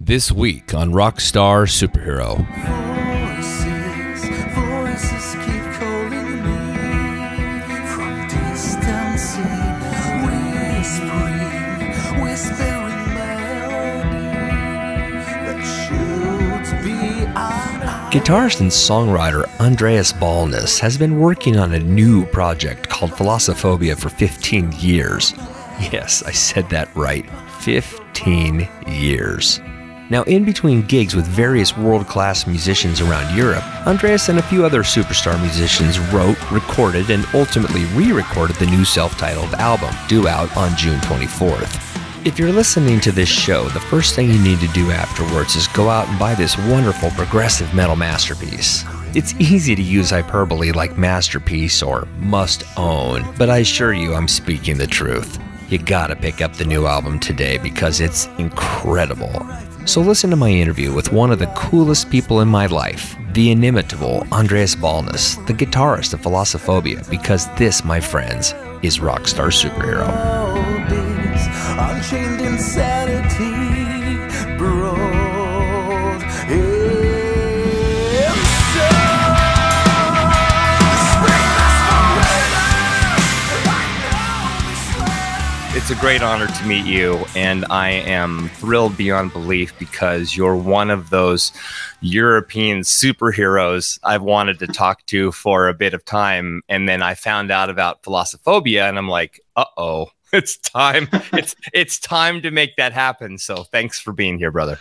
This week on Rockstar Superhero. Voices, voices keep calling me from distant sea, whispering, whispering melody that should be our Guitarist and songwriter Andreas Ballnus has been working on a new project called Philosophobia for 15 years. Yes, I said that right. 15 years. Now, in between gigs with various world class musicians around Europe, Andreas and a few other superstar musicians wrote, recorded, and ultimately re recorded the new self titled album, due out on June 24th. If you're listening to this show, the first thing you need to do afterwards is go out and buy this wonderful progressive metal masterpiece. It's easy to use hyperbole like masterpiece or must own, but I assure you I'm speaking the truth. You gotta pick up the new album today because it's incredible. So listen to my interview with one of the coolest people in my life, the inimitable Andreas Ballnus, the guitarist of Philosophobia, because this, my friends, is Rockstar Superhero. It's a great honor to meet you, and I am thrilled beyond belief because you're one of those European superheroes I've wanted to talk to for a bit of time. And then I found out about philosophobia, and I'm like, uh oh, it's time. it's it's time to make that happen. So thanks for being here, brother.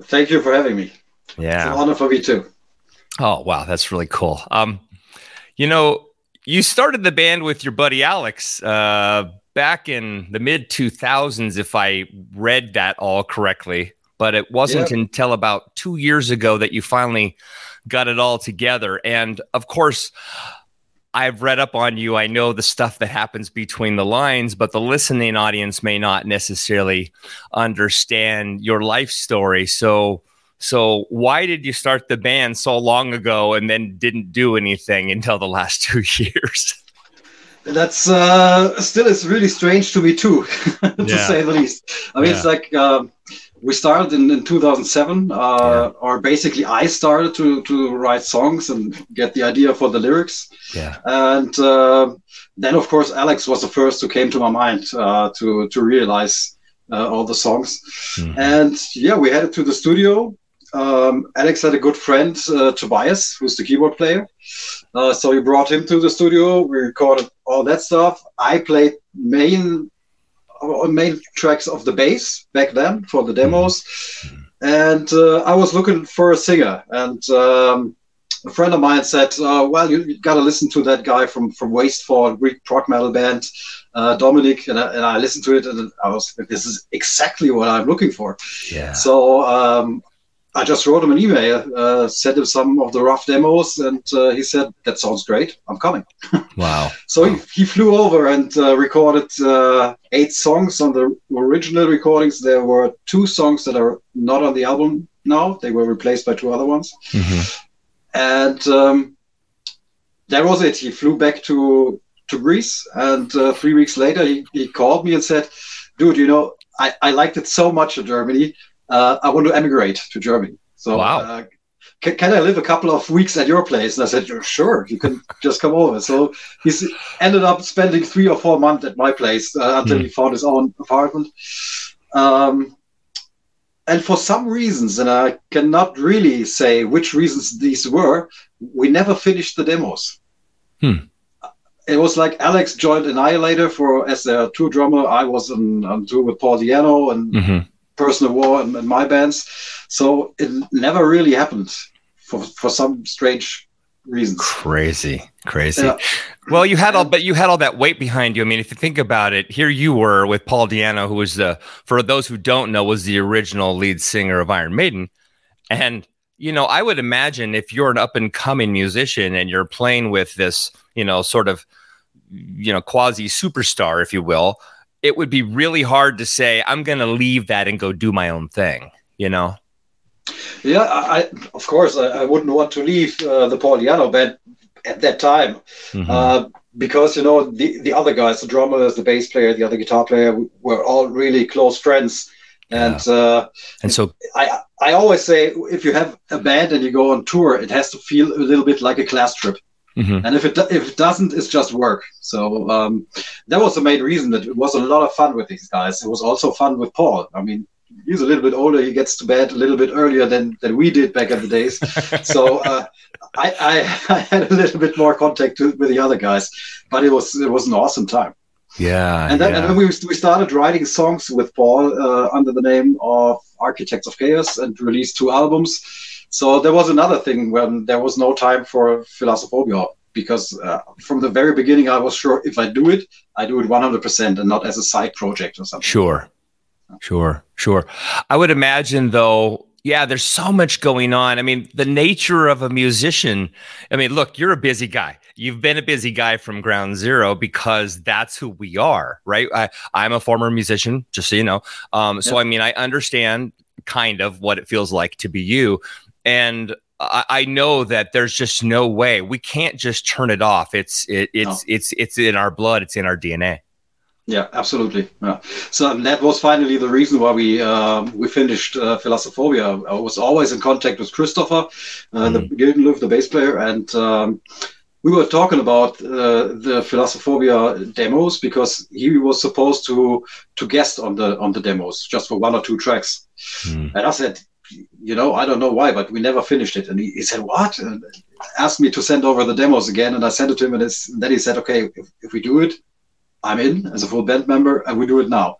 Thank you for having me. Yeah, it's an honor for me too. Oh wow, that's really cool. Um, you know, you started the band with your buddy Alex uh, back in the mid 2000s, if I read that all correctly. But it wasn't Yeah. until about two years ago that you finally got it all together. And of course, I've read up on you. I know the stuff that happens between the lines, but the listening audience may not necessarily understand your life story. So, so why did you start the band so long ago and then didn't do anything until the last two years? That's uh, still is really strange to me too, to Yeah. say the least. I mean, it's like um, we started in, in 2007, uh, or basically I started to to write songs and get the idea for the lyrics, Yeah. and uh, then of course Alex was the first who came to my mind uh, to to realize uh, all the songs. And yeah, we headed to the studio. Um, Alex had a good friend, uh, Tobias, who's the keyboard player. Uh, so we brought him to the studio. We recorded all that stuff. I played main uh, main tracks of the bass back then for the demos, and uh, I was looking for a singer. And um, a friend of mine said, uh, "Well, you, you got to listen to that guy from from Wastefall, Greek prog metal band, uh, Dominic." And I, and I listened to it, and I was like, "This is exactly what I'm looking for." Yeah. So um, I just wrote him an email, uh, sent him some of the rough demos, and uh, he said, "That sounds great. I'm coming." Wow. So he, he flew over and uh, recorded uh, eight songs on the original recordings. There were two songs that are not on the album now; they were replaced by two other ones. And um, that was it. He flew back to to Greece, and uh, three weeks later, he, he called me and said, "Dude, you know, I, I liked it so much in Germany. Uh, I want to emigrate to Germany. So, Wow. uh, can, can I live a couple of weeks at your place?" And I said, "Sure, you can just come over." So he ended up spending three or four months at my place uh, until he found his own apartment. Um, and for some reasons, and I cannot really say which reasons these were, we never finished the demos. Hmm. It was like Alex joined Annihilator for as their tour drummer. I was on, on tour with Paul Di'Anno and Mhm. Personal War and, and my bands. So it never really happened for, for some strange reasons. Crazy, crazy. Yeah. Well, you had all, but you had all that weight behind you. I mean, if you think about it, here you were with Paul Di'Anno, who was the, for those who don't know, was the original lead singer of Iron Maiden, and you know, I would imagine if you're an up and coming musician and you're playing with this, you know, sort of, you know, quasi superstar, if you will, it would be really hard to say, I'm going to leave that and go do my own thing, you know? Yeah, I, of course, I, I wouldn't want to leave uh, the Paul Di'Anno band at that time. Mm-hmm. Uh, because you know the, the other guys, the drummer, the bass player, the other guitar player, were all really close friends. And yeah. uh, and so I I always say if you have a band and you go on tour, it has to feel a little bit like a class trip. Mm-hmm. And if it if it doesn't, it's just work. So um, that was the main reason that it was a lot of fun with these guys. It was also fun with Paul. I mean, he's a little bit older. He gets to bed a little bit earlier than than we did back in the days. so uh, I, I, I had a little bit more contact with the other guys, but it was it was an awesome time. Yeah. And then, yeah. and then we, we started writing songs with Paul uh, under the name of Architects of Chaoz and released two albums. So there was another thing when there was no time for Philosophobia because uh, from the very beginning I was sure if I do it, I do it 100% and not as a side project or something. Sure. Sure. Sure. I would imagine though yeah, there's so much going on. I mean, the nature of a musician. I mean, look, you're a busy guy. You've been a busy guy from ground zero because that's who we are, right? I, I'm a former musician, just so you know. Um, so, I mean, I understand kind of what it feels like to be you. And I, I know that there's just no way we can't just turn it off. It's it, it's no. it's it's in our blood. It's in our DNA. Yeah, absolutely. Yeah. So that was finally the reason why we uh, we finished uh, Philosophobia. I was always in contact with Kristoffer, uh, mm. the Gildenlöw, the bass player, and um, we were talking about uh, the Philosophobia demos because he was supposed to to guest on the on the demos just for one or two tracks, mm. and I said, you know, I don't know why, but we never finished it. And he, he said, what? And asked me to send over the demos again, and I sent it to him, and, and then he said, okay, if, if we do it, I'm in as a full band member, and we do it now.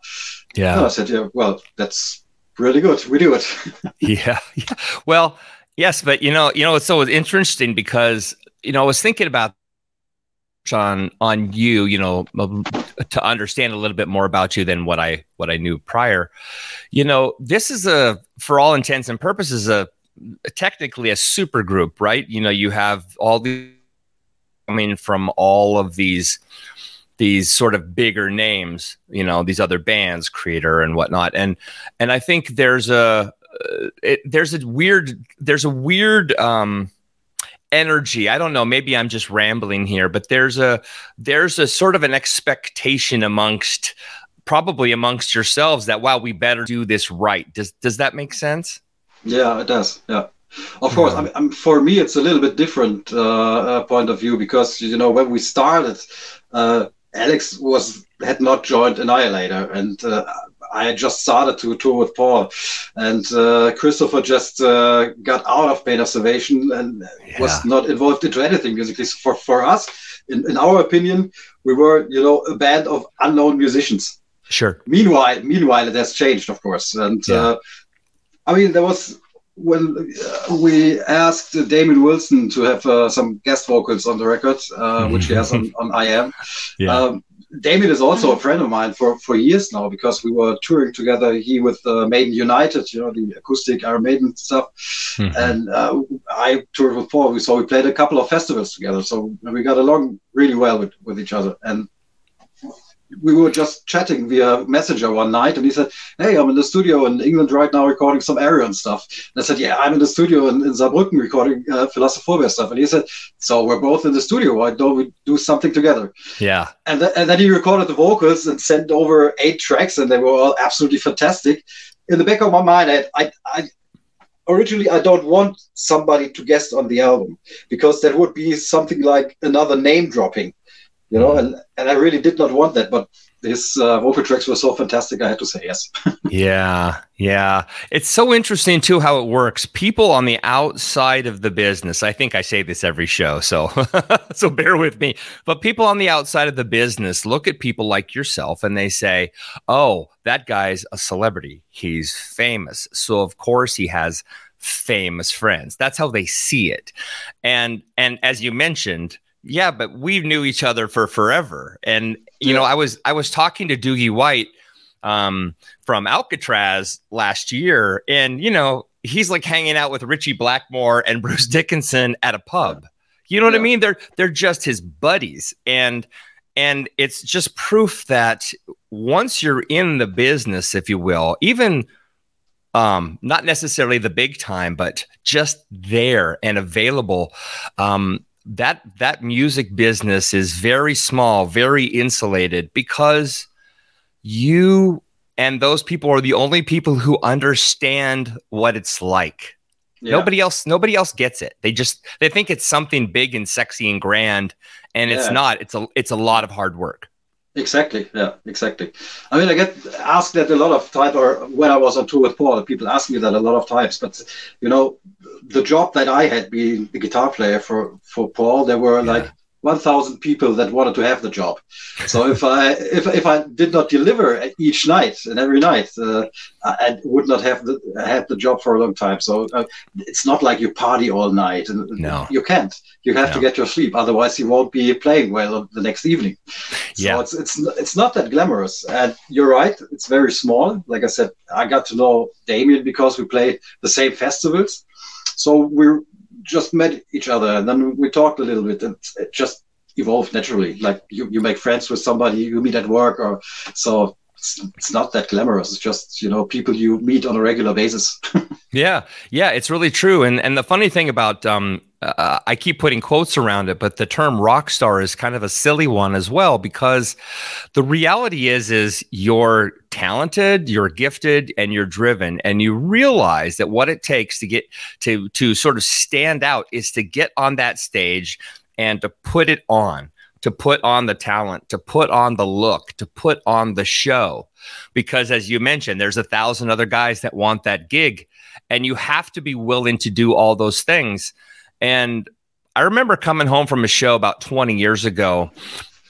Yeah. I said, yeah, well, that's really good. We do it. yeah, yeah. Well, yes, but you know, you know, it's so interesting because you know, I was thinking about on on you, you know, to understand a little bit more about you than what I what I knew prior. You know, this is a for all intents and purposes a technically a super group, right? You know, you have all the coming from all of these these sort of bigger names, you know, these other bands, creator and whatnot, and and I think there's a uh, it, there's a weird there's a weird um, energy. I don't know. Maybe I'm just rambling here, but there's a there's a sort of an expectation amongst probably amongst yourselves that wow, we better do this right. Does does that make sense? Yeah, it does. Yeah. Of course, I mean, for me, it's a little bit different uh, uh, point of view because you know when we started, uh, Alex was had not joined Annihilator, and uh, I just started to tour with Paul, and uh, Kristoffer just uh, got out of Pain of Salvation and yeah. was not involved into anything musically. So for for us, in, in our opinion, we were you know a band of unknown musicians. Sure. Meanwhile, meanwhile, it has changed, of course, and yeah. uh, I mean there was when uh, we asked Damien Wilson to have uh, some guest vocals on the record, uh, which he has on, on I Am. Yeah. Um, Damien is also a friend of mine for, for years now because we were touring together. He with uh, Maiden United, you know, the acoustic Iron Maiden stuff, mm-hmm. and uh, I toured with Paul. So we played a couple of festivals together. So we got along really well with, with each other. And we were just chatting via messenger one night and he said hey i'm in the studio in england right now recording some Ayreon stuff. And i said yeah i'm in the studio in, in saarbrücken recording uh, philosophobia stuff. And he said so we're both in the studio. Why don't we do something together? Yeah. And, th- and then he recorded the vocals and sent over eight tracks and they were all absolutely fantastic. In the back of my mind i, I, I originally I don't want somebody to guest on the album because that would be something like another name dropping you know, and, and I really did not want that, but his uh, vocal tracks were so fantastic. I had to say yes. yeah, yeah. It's so interesting too how it works. People on the outside of the business. I think I say this every show, so so bear with me. But people on the outside of the business look at people like yourself and they say, "Oh, that guy's a celebrity. He's famous, so of course he has." famous friends that's how they see it and and as you mentioned yeah, but we knew each other for forever. And you yeah. know, I was I was talking to Doogie White um, from Alcatrazz last year, and you know, he's like hanging out with Ritchie Blackmore and Bruce Dickinson at a pub. You know what yeah. I mean? They're they're just his buddies, and and it's just proof that once you're in the business, if you will, even um, not necessarily the big time, but just there and available. Um, that that music business is very small, very insulated because you and those people are the only people who understand what it's like. Yeah. Nobody else nobody else gets it. They just they think it's something big and sexy and grand and yeah. it's not. It's a it's a lot of hard work. Exactly. Yeah, exactly. I mean, I get asked that a lot of times, or when I was on tour with Paul, people ask me that a lot of times. But you know, the job that I had being the guitar player for for Paul, there were yeah. like 1,000 people that wanted to have the job. So if I if, if I did not deliver each night and every night, uh, I would not have the had the job for a long time. So uh, it's not like you party all night, and no. you can't. You have no. to get your sleep, otherwise you won't be playing well the next evening. So yeah. it's it's it's not that glamorous. And you're right, it's very small. Like I said, I got to know Damien because we play the same festivals. So we're just met each other and then we talked a little bit and it just evolved naturally. Like you, you make friends with somebody you meet at work or so it's, it's not that glamorous. It's just you know people you meet on a regular basis. Yeah. Yeah it's really true. And and the funny thing about um uh, I keep putting quotes around it, but the term rock star is kind of a silly one as well because the reality is is you're talented, you're gifted, and you're driven, and you realize that what it takes to get to to sort of stand out is to get on that stage and to put it on to put on the talent, to put on the look, to put on the show. Because as you mentioned, there's a thousand other guys that want that gig, and you have to be willing to do all those things. And I remember coming home from a show about 20 years ago,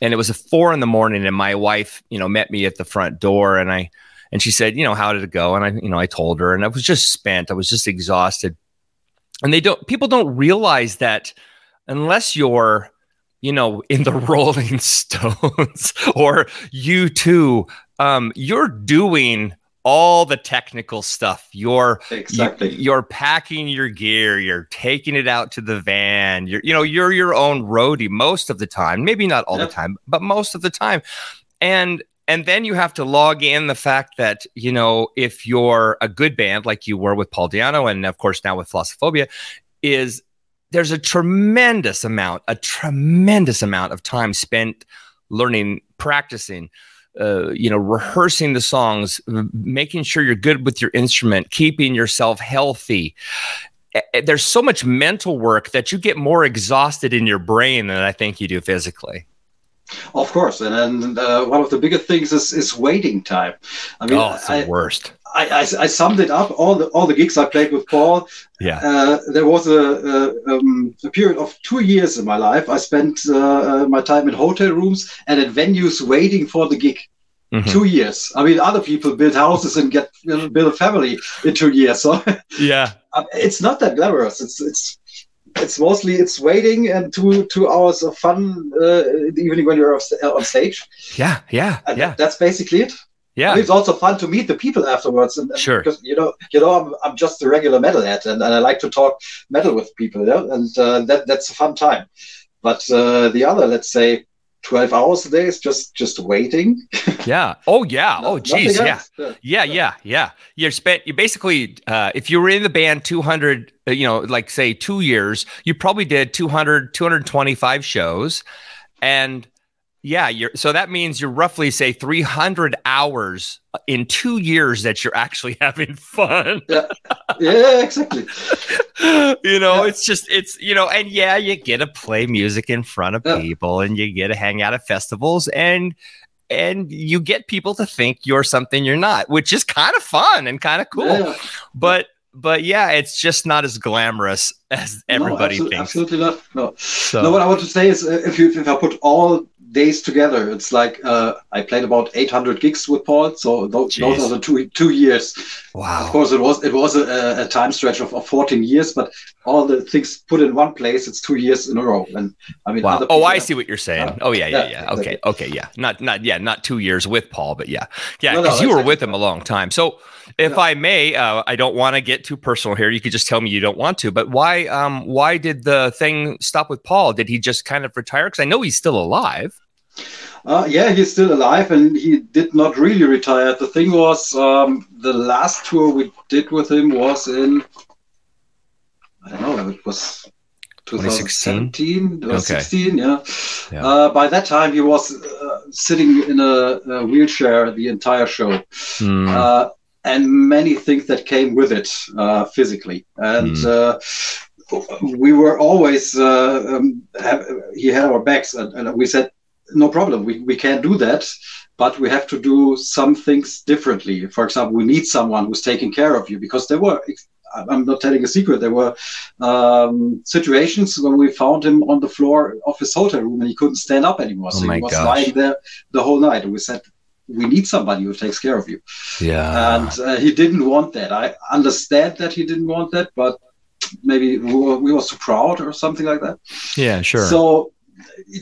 and it was a four in the morning, and my wife, you know, met me at the front door, and I, and she said, you know, how did it go? And I, you know, I told her, and I was just spent, I was just exhausted, and they don't, people don't realize that unless you're, you know, in the Rolling Stones or U2, um, you're doing all the technical stuff. You're exactly you, are packing your gear, you're taking it out to the van. You're you know, you're your own roadie most of the time. Maybe not all yep. the time, but most of the time. And and then you have to log in the fact that, you know, if you're a good band like you were with Paul Di'Anno and of course now with Philosophobia, is there's a tremendous amount, a tremendous amount of time spent learning, practicing, uh, you know, rehearsing the songs, making sure you're good with your instrument, keeping yourself healthy. There's so much mental work that you get more exhausted in your brain than I think you do physically. Of course, and then uh, one of the biggest things is, is waiting time. I mean, oh, it's the I, worst. I, I, I, summed it up. All the all the gigs I played with Paul. Yeah. Uh, there was a, a, um, a, period of two years in my life. I spent uh, uh, my time in hotel rooms and at venues waiting for the gig. Mm-hmm. Two years. I mean, other people build houses and get build a family in two years. So yeah, uh, it's not that glamorous. It's it's it's mostly it's waiting and two two hours of fun uh, in the evening when you're on stage. Yeah, yeah, and yeah. That's basically it. Yeah, it's also fun to meet the people afterwards. And, and sure, because you know, you know, I'm, I'm just a regular metalhead, and, and I like to talk metal with people, you know? and uh, that that's a fun time. But uh, the other, let's say, 12 hours a day is just just waiting yeah oh yeah no, oh geez yeah. yeah yeah yeah you're spent you basically uh, if you were in the band 200 uh, you know like say two years you probably did 200 225 shows and yeah, you're so that means you're roughly say 300 hours in 2 years that you're actually having fun. yeah. Yeah, exactly. you know, Yeah. it's just it's you know, and yeah, you get to play music in front of Yeah. people, and you get to hang out at festivals, and and you get people to think you're something you're not, which is kind of fun and kind of cool. But but yeah, it's just not as glamorous as everybody no, absolu- thinks. Absolutely not. No. So, No, what I want to say is, uh, if you if I put all days together, it's like uh, I played about 800 gigs with Paul. So those, those are the two two years. Wow. Of course, it was it was a, a time stretch of, of 14 years, but all the things put in one place, it's two years in a row. And I mean, Wow. Oh, I see what you're saying. Uh, oh, yeah, yeah, yeah, yeah. Okay, exactly. okay, yeah. Not, not, yeah, not two years with Paul, but yeah, yeah, No, no, because you were exactly. with him a long time. So, if I may, uh, I don't want to get too personal here. You could just tell me you don't want to. But why, um, why did the thing stop with Paul? Did he just kind of retire? Because I know he's still alive. Uh, yeah, he's still alive, and he did not really retire. The thing was, um, the last tour we did with him was in, I don't know, it was 2016? 2017 or Okay. 16, yeah. Yeah. Uh, by that time, he was uh, sitting in a, a wheelchair the entire show, uh, and many things that came with it uh, physically. And uh, we were always, uh, um, have, he had our backs, and, and we said, no problem, we, we can do that, but we have to do some things differently. For example, we need someone who's taking care of you because there were. I'm not telling a secret. There were um, situations when we found him on the floor of his hotel room and he couldn't stand up anymore. Oh So my he was gosh. lying there the whole night. And we said, we need somebody who takes care of you. yeah. and uh, he didn't want that. I understand that he didn't want that, but maybe we were, we were too proud or something like that. yeah. Sure. So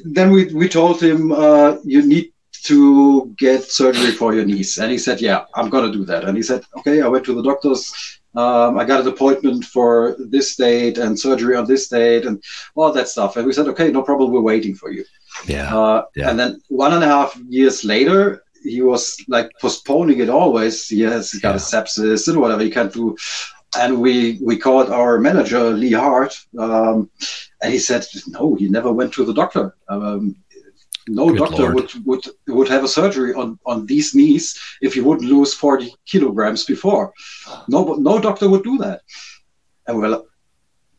then we, we told him, uh, you need to get surgery for your knees. And he said, yeah, I'm going to do that. And he said, okay, I went to the doctors. Um, I got an appointment for this date and surgery on this date and all that stuff. And we said, okay, no problem. We're waiting for you. yeah. Uh, Yeah. And then one and a half years later, he was like postponing it always. He has he got Yeah. a sepsis and whatever he can't do. And we we called our manager Lee Hart, um, and he said no, he never went to the doctor. Um, no Good doctor Lord. would, would would have a surgery on on these knees if he wouldn't lose 40 kilograms before. No, no doctor would do that. And we're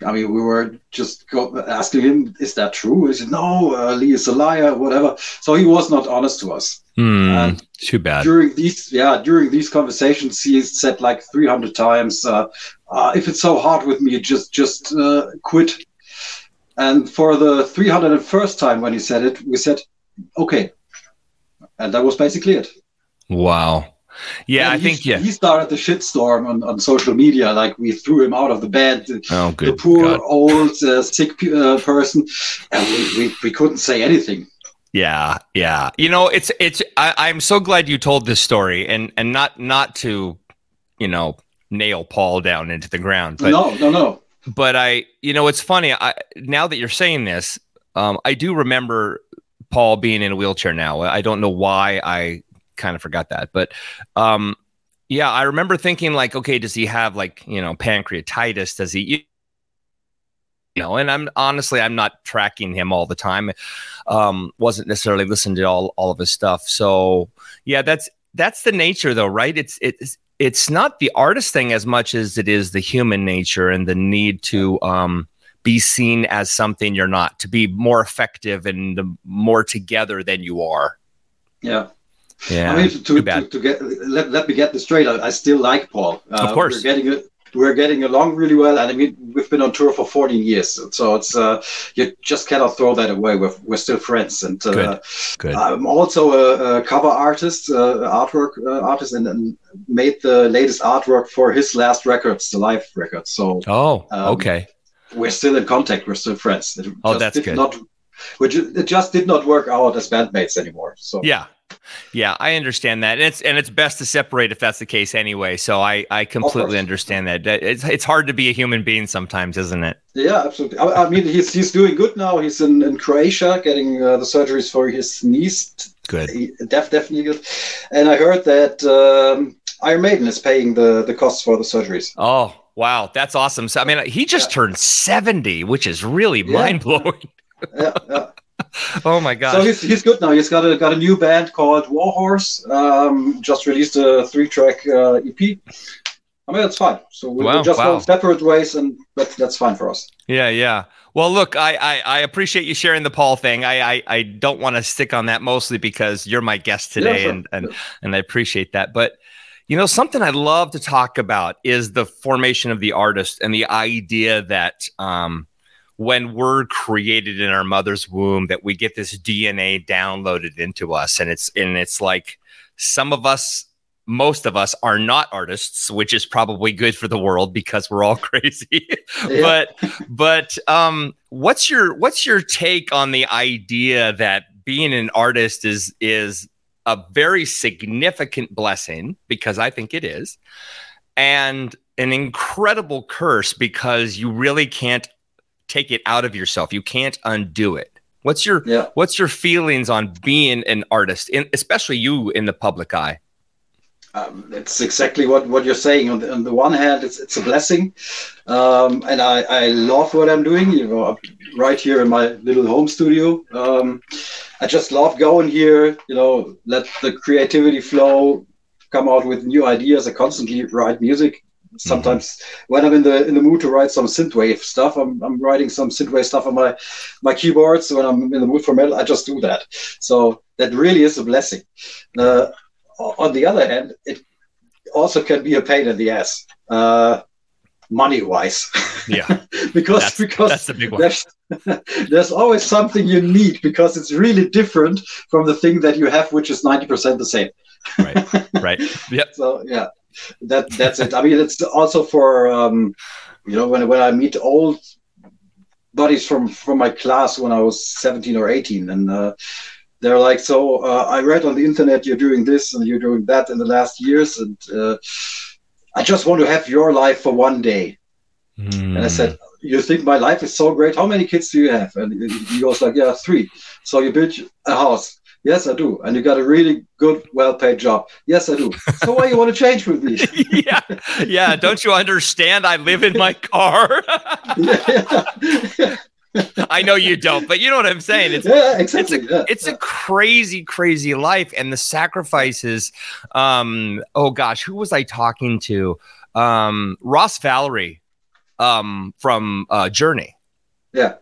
I mean, we were just asking him, "Is that true?" He said, "No, uh, Lee is a liar, whatever." So he was not honest to us. And Too bad. During these, yeah, during these conversations, he said like 300 times, uh, uh, "If it's so hard with me, just just uh, quit." And for the 301st time when he said it, we said, "Okay," and that was basically it. Wow. Yeah, I And think yeah. he started the shitstorm on, on social media. Like we threw him out of the bed. Oh, good the poor God. old uh, sick uh, person, and we, we, we couldn't say anything. Yeah, yeah. You know, it's it's. I, I'm so glad you told this story, and and not not to, you know, nail Paul down into the ground, but no, no, no. but I, you know, it's funny. I now that you're saying this, um, I do remember Paul being in a wheelchair. Now I don't know why I kind of forgot that, but um, yeah, I remember thinking like, okay, does he have like you know pancreatitis? Does he? You know, and I'm honestly, I'm not tracking him all the time. Um, wasn't necessarily listening to all all of his stuff. So yeah, that's that's the nature though, right? It's it's it's not the artist thing as much as it is the human nature and the need to um, be seen as something you're not, to be more effective and the more together than you are. Yeah. Yeah, I mean, to, to, to, get let, let me get this straight. I, I still like Paul. Uh, Of course. we're getting it. We're getting along really well, and I mean, we've been on tour for 14 years, so it's uh, you just cannot throw that away. We're, we're still friends, and uh, Good. Good. I'm also a, a cover artist, uh, artwork uh, artist, and, and made the latest artwork for his last records, the live records. So oh, um, okay. we're still in contact. We're still friends. It Oh, that's good. Not, which it just did not work out as bandmates anymore. So Yeah. Yeah, I understand that. And it's and it's best to separate if that's the case anyway. So I I completely understand that. It's it's hard to be a human being sometimes, isn't it? yeah, absolutely. I, I mean, he's he's doing good now. He's in, in Croatia getting uh, the surgeries for his knees. Good. He- Def, definitely good. And I heard that um, Iron Maiden is paying the the costs for the surgeries. Oh, wow, that's awesome. So I mean, he just turned 70, which is really Yeah. mind-blowing. yeah, yeah. Oh my god! So he's, he's good now. He's got a got a new band called Warhorse. Um, just released a three track uh, EP, I mean, that's fine. So we, Wow, we just wow. go separate ways, and that's that's fine for us. Yeah, yeah. Well, look, I, I, I appreciate you sharing the Paul thing. I, I, I don't want to stick on that mostly because you're my guest today, sure. and and and I appreciate that. But you know, something I love to talk about is the formation of the artist and the idea that um, when we're created in our mother's womb, that we get this DNA downloaded into us, and it's and it's like some of us most of us are not artists, which is probably good for the world because we're all crazy. Yeah. but but um what's your what's your take on the idea that being an artist is is a very significant blessing because I think it is and an incredible curse because you really can't take it out of yourself. You can't undo it. What's your Yeah. what's your feelings on being an artist, in, especially you in the public eye? Um, it's exactly what, what you're saying. On the, on the one hand, it's it's a blessing, um, and I, I love what I'm doing. You know, I'm right here in my little home studio. Um, I just love going here. You know, let the creativity flow, come out with new ideas. I constantly write music. Sometimes when I'm in the in the mood to write some synthwave stuff, I'm, I'm writing some synthwave stuff on my my keyboards. When I'm in the mood for metal, I just do that. So that really is a blessing. Uh, on the other hand, it also can be a pain in the ass, uh, money wise, Yeah, because that's, because that's the big one. there's there's always something you need because it's really different from the thing that you have, which is ninety percent the same. Right, right. Yep. So yeah, that that's it. I mean, it's also for um, you know when when I meet old buddies from from my class when I was seventeen or eighteen, and uh, they're like, "So uh, I read on the internet you're doing this and you're doing that in the last years, and uh, I just want to have your life for one day." And I said, "You think my life is so great? How many kids do you have?" And he goes like, "Yeah, three. So you build a house." Yes, I do. And you got a really good, well-paid job. Yes, I do. So why you want to change with me? yeah, yeah. Don't you understand? I live in my car. yeah, I know you don't, but you know what I'm saying. It's yeah, it's exactly. a yeah. it's a crazy crazy life and the sacrifices um oh gosh who was i talking to um ross valory um from uh journey yeah,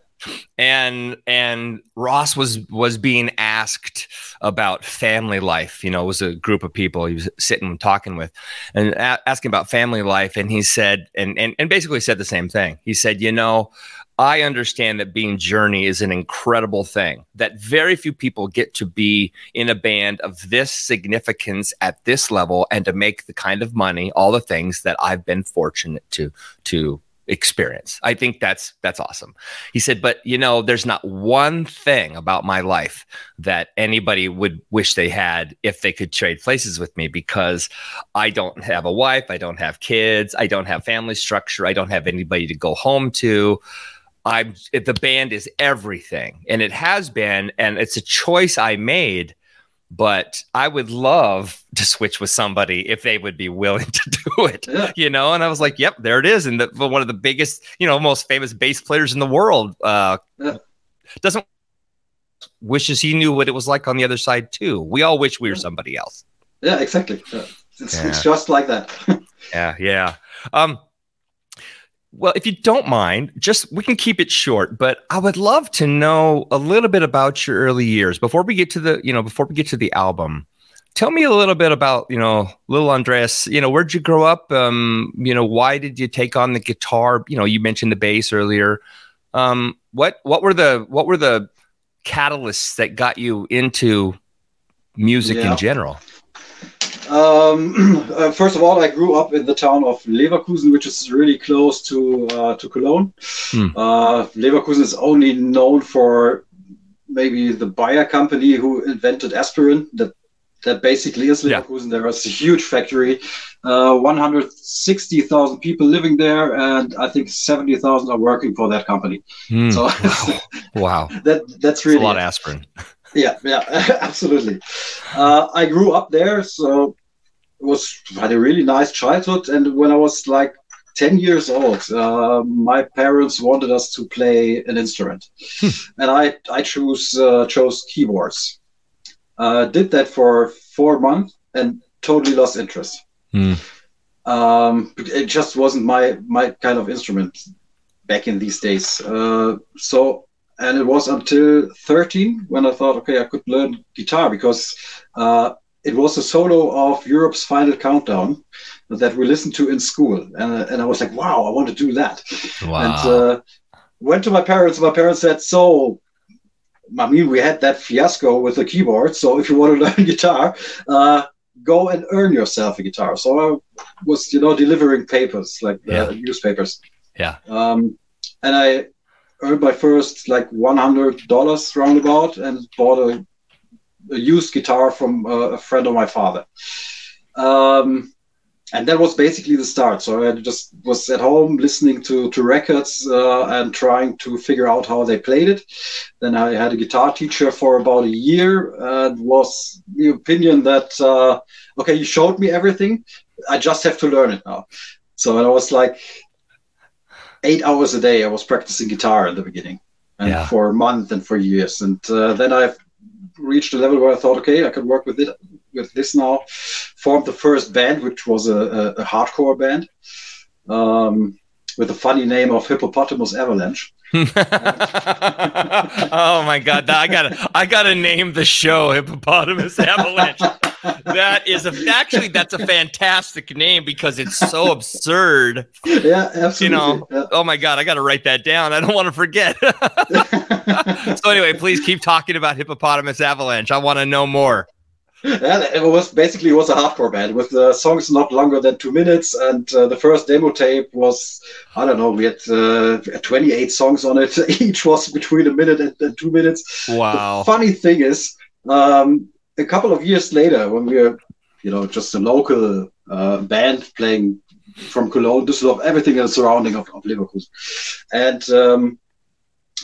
and and ross was was being asked about family life you know it was a group of people he was sitting and talking with and a- asking about family life. And he said and, and and basically said the same thing. He said you know I understand that being Journey is an incredible thing, that very few people get to be in a band of this significance at this level and to make the kind of money, all the things that I've been fortunate to to experience. I think that's that's awesome. He said, but you know, there's not one thing about my life that anybody would wish they had if they could trade places with me because I don't have a wife, I don't have kids, I don't have family structure, I don't have anybody to go home to. I'm the band is everything, and it has been, and it's a choice I made. But I would love to switch with somebody if they would be willing to do it, Yeah. you know. And I was like, "Yep, there it is." And the, one of the biggest, you know, most famous bass players in the world uh, Yeah. doesn't wishes he knew what it was like on the other side too. We all wish we were somebody else. yeah, exactly. Yeah. It's, it's just like that. Yeah, yeah. Um, well, if you don't mind, just we can keep it short, but I would love to know a little bit about your early years before we get to the, you know, before we get to the album. Tell me a little bit about, you know, little Andreas. You know, where'd you grow up? Um, you know, why did you take on the guitar? You know, you mentioned the bass earlier. Um, what what were the what were the catalysts that got you into music Yeah. in general? Um, uh, first of all, I grew up in the town of Leverkusen, which is really close to uh, to Cologne. Hmm. Uh, Leverkusen is only known for maybe the Bayer company who invented aspirin. That that basically is Yeah. Leverkusen. There is a huge factory, uh, 160,000 people living there, and I think 70,000 are working for that company. Hmm, So wow, that that's it's a lot it. of aspirin. Yeah, yeah, absolutely. Uh, I grew up there, so was had a really nice childhood. And when I was like ten years old, uh, my parents wanted us to play an instrument, and I I chose uh, chose keyboards. Uh, did that for four months and totally lost interest. Hmm. Um, it just wasn't my my kind of instrument back in these days. Uh, so and it was until 13 when I thought, okay, I could learn guitar because uh, it was a solo of Europe's Final Countdown that we listened to in school, and, and I was like, wow, I want to do that. Wow. And uh, went to my parents. My parents said, so. I mean, we had that fiasco with the keyboard. So if you want to learn guitar, uh, go and earn yourself a guitar. So I was, you know, delivering papers like uh, Yeah. newspapers. Yeah. Um, and I earned my first like one hundred dollars roundabout and bought a, a used guitar from uh, a friend of my father. Um, and that was basically the start. So I just was at home listening to to records uh, and trying to figure out how they played it. Then I had a guitar teacher for about a year and was the opinion that uh, okay, you showed me everything, I just have to learn it now. So I was like eight hours a day. I was practicing guitar at the beginning, and Yeah. for a month and for years. And uh, then I reached a level where I thought, okay, I could work with it with this now. Formed the first band, which was a, a, a hardcore band. Um, with the funny name of Hippopotamus Avalanche. oh my god, I gotta I gotta name the show Hippopotamus Avalanche. that is a actually that's a fantastic name because it's so absurd. yeah, absolutely. You know, Yeah. oh my god, I gotta write that down. I don't want to forget. so anyway, please keep talking about Hippopotamus Avalanche. I want to know more. Yeah, it was basically it was a hardcore band with uh, songs not longer than two minutes, and uh, the first demo tape was I don't know we had uh, 28 songs on it. Each was between a minute and, and two minutes. Wow. The funny thing is, um, a couple of years later, when we were you know just a local uh, band playing from Cologne, Düsseldorf, everything in the surrounding of, of Leverkusen, and um,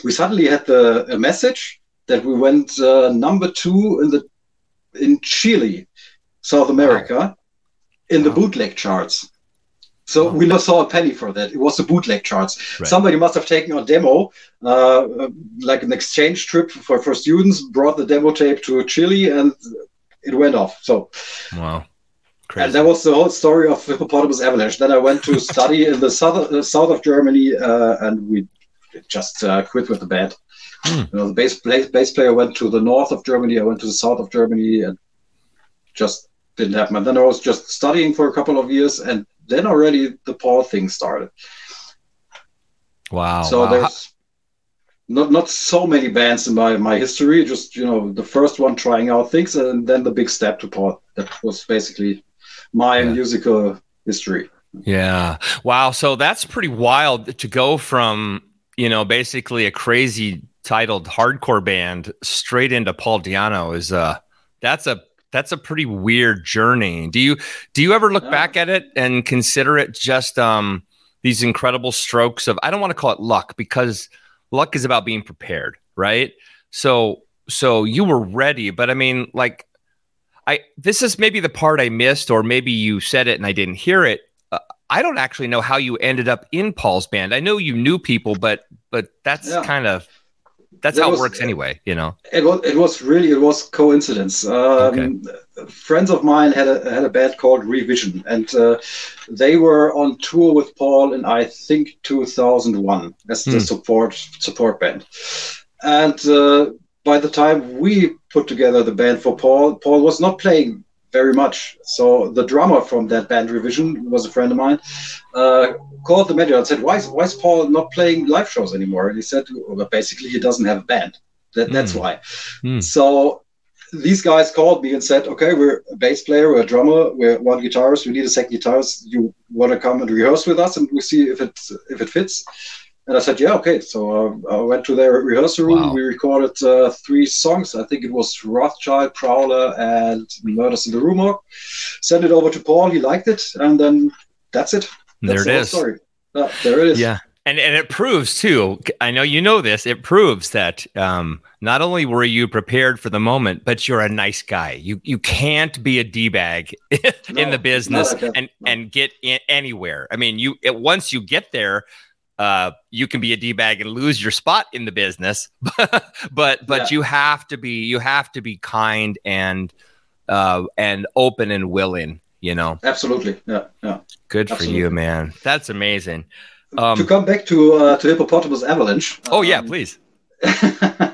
we suddenly had the a message that we went uh, number two in the in Chile, South America, in the bootleg charts. So Wow. we not saw a penny for that. It was the bootleg charts. Right. Somebody must have taken a demo, uh, like an exchange trip for, for students, brought the demo tape to Chile, and it went off. So, Wow. and that was the whole story of Hippopotamus Avalanche. Then I went to study in the south, uh, south of Germany, uh, and we just uh, quit with the band. Hmm. You know, the bass, play, bass player went to the north of Germany. I went to the south of Germany, and just didn't happen. And then I was just studying for a couple of years, and then already the Paul thing started. Wow. so wow. there's not not so many bands in my my history. Just you know, the first one trying out things, and then the big step to Paul. That was basically my Yeah. musical history. Yeah. Wow. So that's pretty wild to go from, you know, basically a crazy titled hardcore band straight into Paul Di'Anno is uh that's a that's a pretty weird journey. Do you do you ever look Yeah. back at it and consider it just um these incredible strokes of I don't want to call it luck because luck is about being prepared, right? So so you were ready, but I mean like I this is maybe the part I missed or maybe you said it and I didn't hear it. Uh, I don't actually know how you ended up in Paul's band. I know you knew people, but but that's Yeah. kind of that's That how was- it works anyway, you know. It was it was really it was coincidence. Um, Friends of mine had a had a band called Revision, and uh, they were on tour with Paul in I think 2001 as the Hmm. support support band. And uh, by the time we put together the band for Paul, Paul was not playing very much. So the drummer from that band Revision was a friend of mine. Uh, called the manager and said, "Why is why is Paul not playing live shows anymore?" And he said, well, "Basically, he doesn't have a band. That, that's Hmm. why." Hmm. So these guys called me and said, "Okay, we're a bass player, we're a drummer, we're one guitarist. We need a second guitarist. You want to come and rehearse with us, and we'll see if it if it fits." And I said, "Yeah, okay." So uh, I went to their rehearsal room. Wow. We recorded uh, three songs. I think it was Wrathchild, Prowler, and Murders in the Walk. Sent it over to Paul. He liked it, and then that's it. there That's it the is. Story. Uh, there it is. Yeah. And and it proves too. I know you know this. It proves that um, not only were you prepared for the moment, but you're a nice guy. You you can't be a d bag in No, the business and No. and get in anywhere. I mean, you it, once you get there, uh, you can be a d bag and lose your spot in the business. but but Yeah. you have to be you have to be kind and uh, and open and willing. You know, absolutely. Yeah, yeah. Good absolutely. for you, man. That's amazing. Um, to come back to uh, to Hippopotamus Avalanche. Oh yeah, um, please. uh,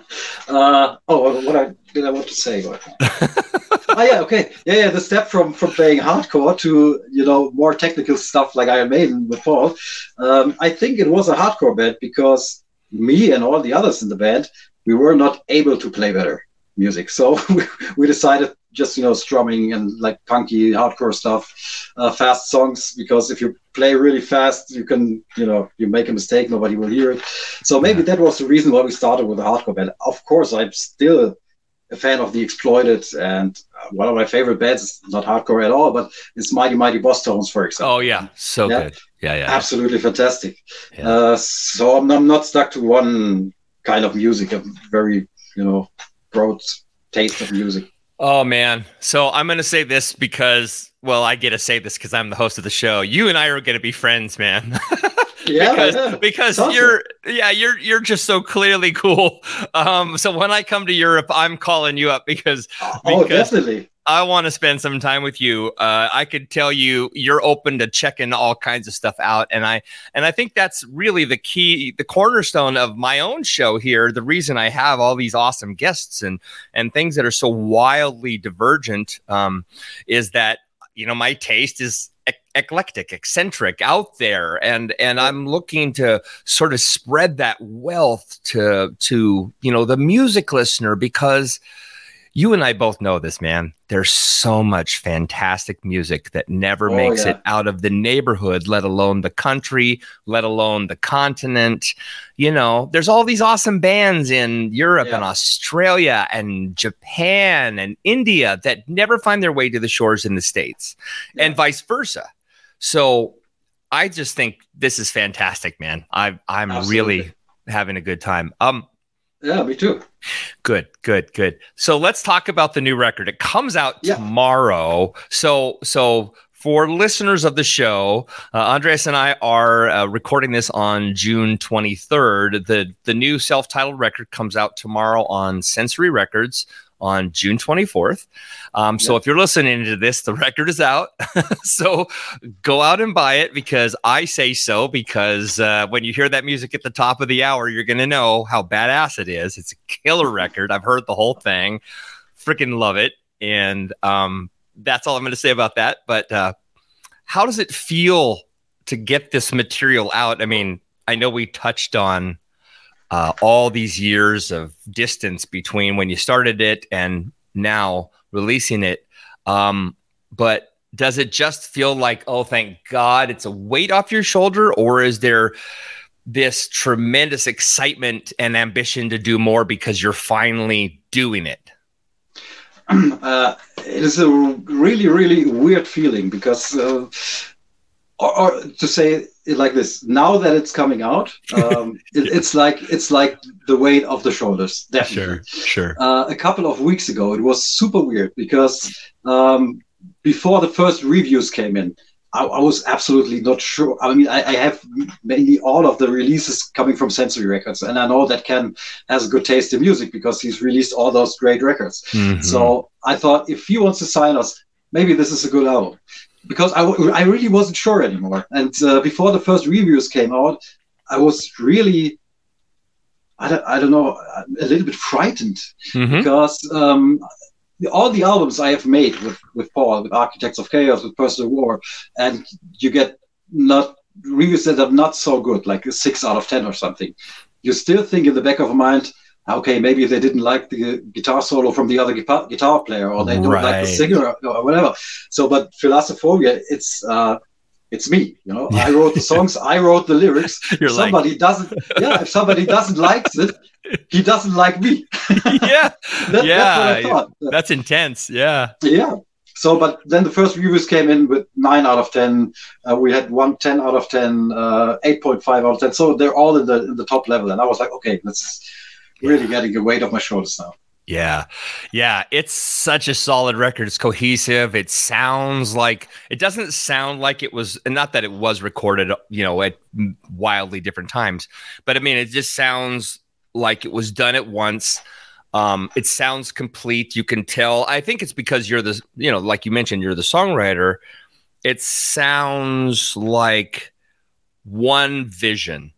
oh, what I did I want to say? oh yeah, okay, yeah, yeah. The step from from playing hardcore to you know more technical stuff like Iron Maiden with Paul. Um, I think it was a hardcore band because me and all the others in the band we were not able to play better music, so we, we decided just you know strumming and like punky hardcore stuff, uh, fast songs. Because if you play really fast, you can you know you make a mistake, nobody will hear it. So maybe that was the reason why we started with a hardcore band. Of course, I'm still a fan of the Exploited, and one of my favorite bands not hardcore at all, but it's Mighty Mighty Bosstones, for example. Oh yeah, so yeah? good. Yeah, yeah, absolutely fantastic. Yeah. Uh, so I'm, I'm not stuck to one kind of music. A very you know broad taste of music. Oh man. So I'm going to say this because well, I get to say this cuz I'm the host of the show. You and I are going to be friends, man. yeah, because, yeah. because you're yeah, you're you're just so clearly cool. Um so when I come to Europe, I'm calling you up because, oh, because definitely. I want to spend some time with you. Uh, I could tell you you're open to checking all kinds of stuff out, and I and I think that's really the key, the cornerstone of my own show here. The reason I have all these awesome guests and and things that are so wildly divergent um, is that you know my taste is eclectic, eccentric, out there, and and I'm looking to sort of spread that wealth to to you know the music listener because you and I both know this, man. There's so much fantastic music that never oh, makes yeah. it out of the neighborhood, let alone the country, let alone the continent. You know, there's all these awesome bands in Europe yeah. and Australia and Japan and India that never find their way to the shores in the States yeah. and vice versa. So I just think this is fantastic, man. I, I'm Absolutely. really having a good time. Um, yeah, me too. Good, good, good. So let's talk about the new record. It comes out yeah. tomorrow. So, so for listeners of the show, uh, Andreas and I are uh, recording this on June 23rd. The the new self-titled record comes out tomorrow on Sensory Records on June 24th. Um, so if you're listening to this, the record is out. so go out and buy it because I say so. Because uh, when you hear that music at the top of the hour, you're going to know how badass it is. It's a killer record. I've heard the whole thing. Freaking love it. And um, that's all I'm going to say about that. But uh, how does it feel to get this material out? I mean, I know we touched on uh, all these years of distance between when you started it and now releasing it. Um, but does it just feel like, oh, thank God it's a weight off your shoulder, or is there this tremendous excitement and ambition to do more because you're finally doing it? Uh, it is a really, really weird feeling because, uh, or, or to say it like this now that it's coming out um, it, it's like it's like the weight of the shoulders definitely. Sure sure. Uh, a couple of weeks ago it was super weird because um, before the first reviews came in I, I was absolutely not sure. I mean I, I, have mainly all of the releases coming from sensory records and i know that ken has a good taste in music because he's released all those great records. Mm-hmm. so i thought if he wants to sign us maybe this is a good album because I, I really wasn't sure anymore. And uh, before the first reviews came out, I was really, I don't, I don't know, a little bit frightened mm-hmm. because um, all the albums I have made with, with Paul, with Architects of Chaoz, with Personal War, and you get not reviews that are not so good, like a six out of 10 or something. You still think in the back of your mind, okay, maybe if they didn't like the guitar solo from the other guitar player, or they don't right. like the singer, or whatever. So, but Philosophobia, it's uh, it's me. You know, I wrote the songs, I wrote the lyrics. You're somebody like... doesn't, yeah. If somebody doesn't like it, he doesn't like me. yeah, that, yeah. That's, that's intense. Yeah, yeah. So, but then the first reviews came in with nine out of ten. Uh, we had one 10 out of 10, uh, 8.5 out of 10. So they're all in the in the top level. And I was like, okay, let's really getting a weight off my shoulders now. Yeah. Yeah. It's such a solid record. It's cohesive. It sounds like it doesn't sound like it was and not that it was recorded, you know, at wildly different times, but I mean, it just sounds like it was done at once. Um, it sounds complete. You can tell. I think it's because you're the, you know, like you mentioned, you're the songwriter. it sounds like one vision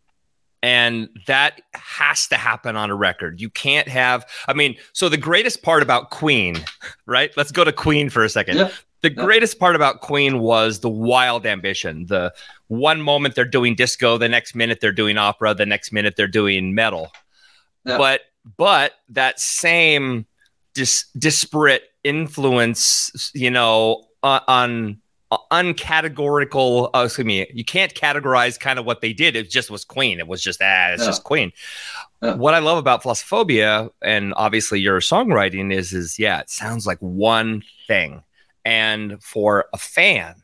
and that has to happen on a record. You can't have, I mean, so the greatest part about Queen, right? Let's go to Queen for a second. Yeah. The greatest part about Queen was the wild ambition. The one moment they're doing disco, the next minute they're doing opera, the next minute they're doing metal. Yeah. But but that same dis- disparate influence, you know, uh, on uncategorical uh, excuse me you can't categorize kind of what they did it just was queen it was just ah it's Yeah. just queen Yeah. what i love about philosophobia and obviously your songwriting is is yeah it sounds like one thing and for a fan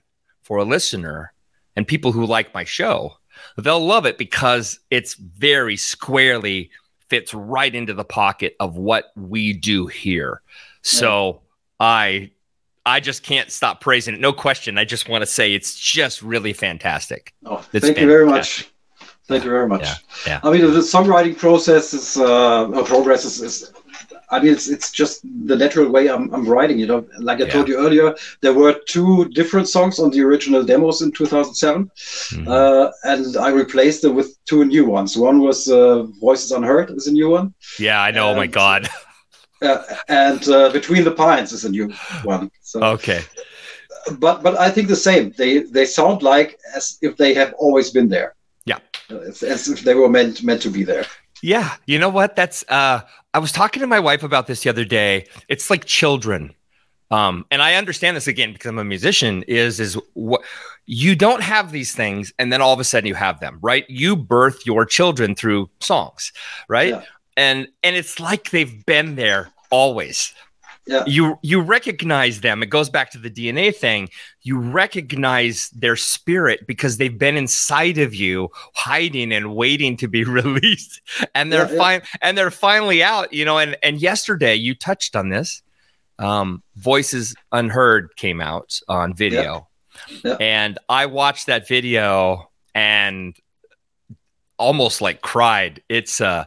for a listener and people who like my show they'll love it because it's very squarely fits right into the pocket of what we do here so i I just can't stop praising it. No question. I just want to say it's just really fantastic. Oh, thank you very much. Thank you very much. Yeah, yeah. I mean, the songwriting process is uh, or progress is, is. I mean, it's it's just the natural way I'm, I'm writing. You know, like I told you earlier, there were two different songs on the original demos in 2007, Mhm. uh, and I replaced them with two new ones. One was uh, "Voices Unheard" is a new one, yeah, I know. oh my God. uh, and uh, "Between the Pines" is a new one. So, Okay. but but I think the same. They they sound like as if they have always been there. Yeah. Uh, As, as if they were meant meant to be there. Yeah. You know what? That's, uh, I was talking to my wife about this the other day. It's like children. Um, and I understand this again because I'm a musician is, is what you don't have these things and then all of a sudden you have them, right? You birth your children through songs, right? Yeah. And, and it's like they've been there always. Yeah. you you recognize them it goes back to the dna thing you recognize their spirit because they've been inside of you hiding and waiting to be released and they're Yeah, yeah. fine and they're finally out you know and and yesterday you touched on this um voices unheard came out on video Yeah. and i watched that video and almost like cried it's uh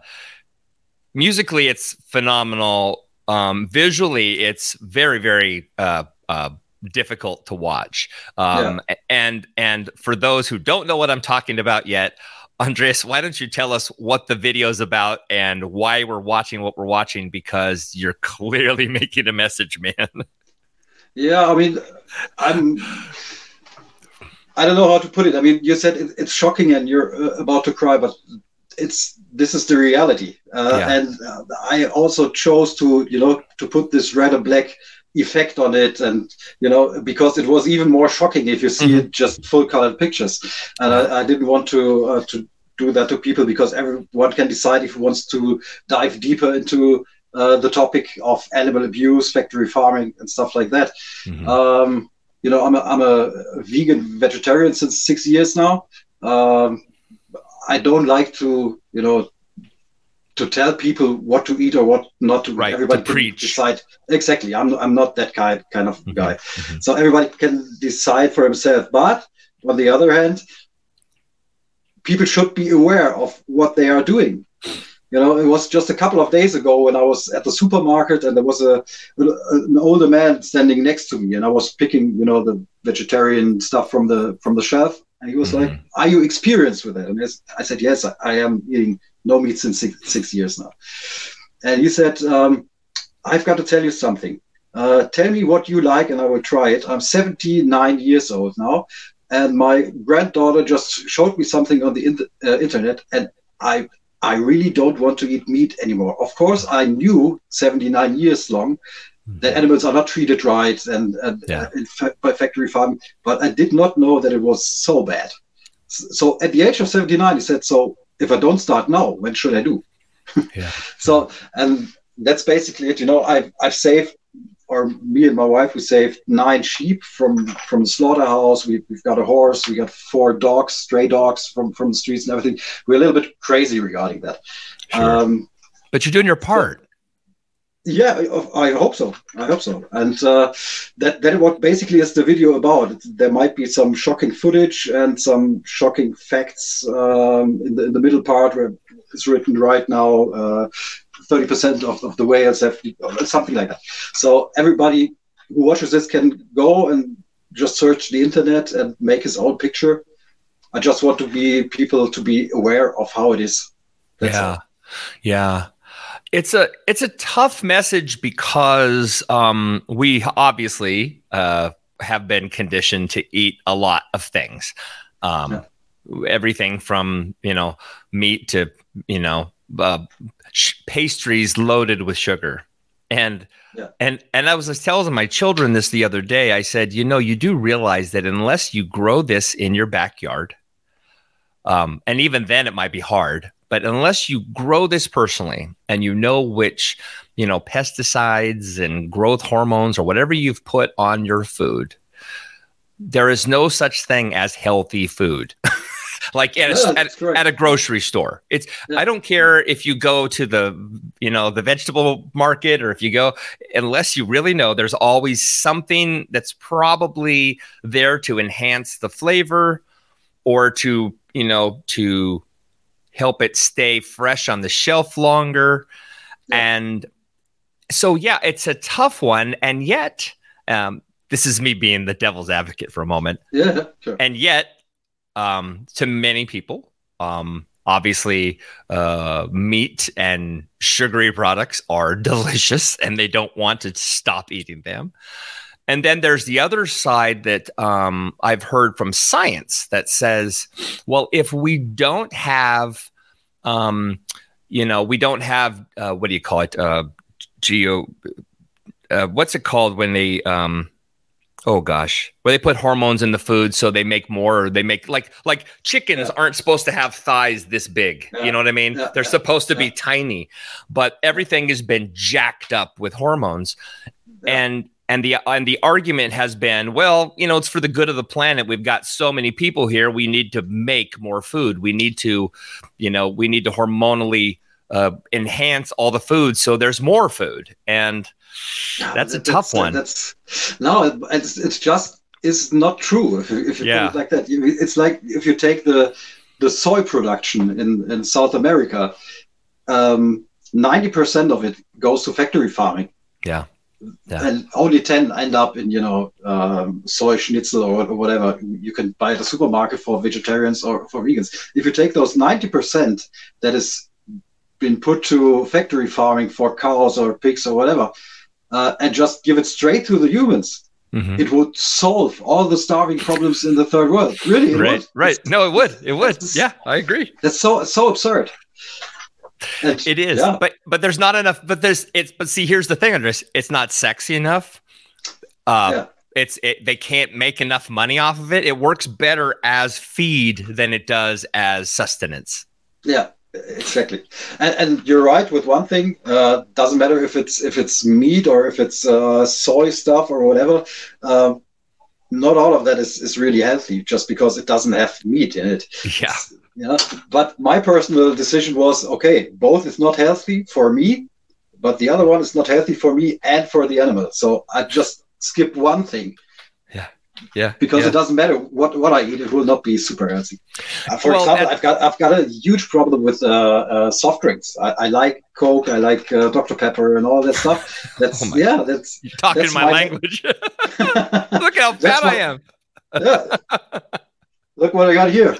musically it's phenomenal um visually it's very very uh uh difficult to watch um and and for those who don't know what i'm talking about yet Andreas, why don't you tell us what the video is about and why we're watching what we're watching because you're clearly making a message man Yeah, I mean, I'm. I don't know how to put it. I mean, you said it, it's shocking and you're uh, about to cry, but it's this is the reality. Uh, Yeah. And uh, I also chose to, you know, to put this red and black effect on it, and you know, because it was even more shocking if you see Mm-hmm. it just full colored pictures. And I, I didn't want to uh, to do that to people because everyone can decide if he wants to dive deeper into uh, the topic of animal abuse, factory farming, and stuff like that. Um, you know, I'm a, I'm a vegan vegetarian since six years now. Um, I don't like to, you know, to tell people what to eat or what not to. Right, Everybody can preach. decide. Exactly. I'm I'm not that kind kind of Mhm, guy. mhm. So everybody can decide for himself. But on the other hand, people should be aware of what they are doing. You know, it was just a couple of days ago when I was at the supermarket and there was a an older man standing next to me, and I was picking, you know, the vegetarian stuff from the from the shelf, and he was Mhm. like, "Are you experienced with that?" And I said, "Yes, I, I am eating no meat since six, six years now." And he said, um, "I've got to tell you something. Uh, tell me what you like, and I will try it. I'm 79 years old now, and my granddaughter just showed me something on the in- uh, internet, and I." I really don't want to eat meat anymore. Of course, I knew 79 years long that animals are not treated right and, and Yeah. fa- by factory farming, but I did not know that it was so bad. So at the age of 79, he said, So if I don't start now, when should I do? Yeah. So, and that's basically it. You know, I've, I've saved, or me and my wife, we saved nine sheep from from the slaughterhouse. We, we've got a horse. We got four dogs, stray dogs from, from the streets and everything. We're a little bit crazy regarding that. Sure. Um, but you're doing your part yeah, I, I hope so. I hope so. And uh, that that what basically is the video about. There might be some shocking footage and some shocking facts um, in the in the middle part where it's written right now. Uh, Thirty percent of, of the whales have something like that. So everybody who watches this can go and just search the internet and make his own picture. I just want to be people to be aware of how it is. That's yeah, yeah. It's a it's a tough message because um, we obviously uh, have been conditioned to eat a lot of things. Um, yeah everything from you know meat to you know uh, sh- pastries loaded with sugar and yeah. and and I was telling my children this the other day. I said, you know, you do realize that unless you grow this in your backyard, um, and even then it might be hard, but unless you grow this personally and you know which, you know, pesticides and growth hormones or whatever you've put on your food, there is no such thing as healthy food. like at, yeah, a, at, at, a grocery store. It's yeah. I don't care if you go to the you know the vegetable market or if you go unless you really know there's always something that's probably there to enhance the flavor or to you know to help it stay fresh on the shelf longer yeah. and so yeah it's a tough one and yet um, this is me being the devil's advocate for a moment yeah sure. and yet um, to many people. Um, obviously, uh, meat and sugary products are delicious and they don't want to stop eating them. And then there's the other side that um, I've heard from science that says, well, if we don't have, um, you know, we don't have, uh, what do you call it? Uh, geo, uh, what's it called when they, um, oh gosh where they put hormones in the food so they make more they make like like chickens yeah. aren't supposed to have thighs this big yeah. you know what i mean yeah. they're supposed to be tiny but everything has been jacked up with hormones and and the and the argument has been well you know it's for the good of the planet we've got so many people here we need to make more food we need to you know we need to hormonally uh, enhance all the food so there's more food and that's a tough one. That's no, it's it's just is not true if you, if you yeah. put it like that. It's like if you take the the soy production in in South America, um, ninety um, percent of it goes to factory farming. Yeah. Yeah. and only 10 end up in you know um, soy schnitzel or, or, whatever you can buy at the supermarket for vegetarians or for vegans if you take those 90% that has been put to factory farming for cows or pigs or whatever uh, and just give it straight to the humans, mm-hmm. it would solve all the starving problems in the third world. Really, right? Would. Right? No, it would. It would. yeah, I agree. That's so so absurd. And, it is, yeah. but but there's not enough. But there's it's. But see, here's the thing, Andreas. It's not sexy enough. Uh, yeah. It's it, they can't make enough money off of it. It works better as feed than it does as sustenance. Yeah, exactly and, and, you're right with one thing uh, doesn't matter if it's if it's meat or if it's uh, soy stuff or whatever um, not all of that is, is really healthy just because it doesn't have meat in it. Yeah. Yeah. But my personal decision was okay both is not healthy for me but the other one is not healthy for me and for the animal. So i just skip one thing yeah because yeah. it doesn't matter what what i eat it will not be super healthy uh, for well, example i've got i've got a huge problem with uh, uh, soft drinks I, I, like coke i like uh, dr pepper and all that stuff that's oh yeah that's you're talking that's my, my language look how bad my, i am yeah look what i got here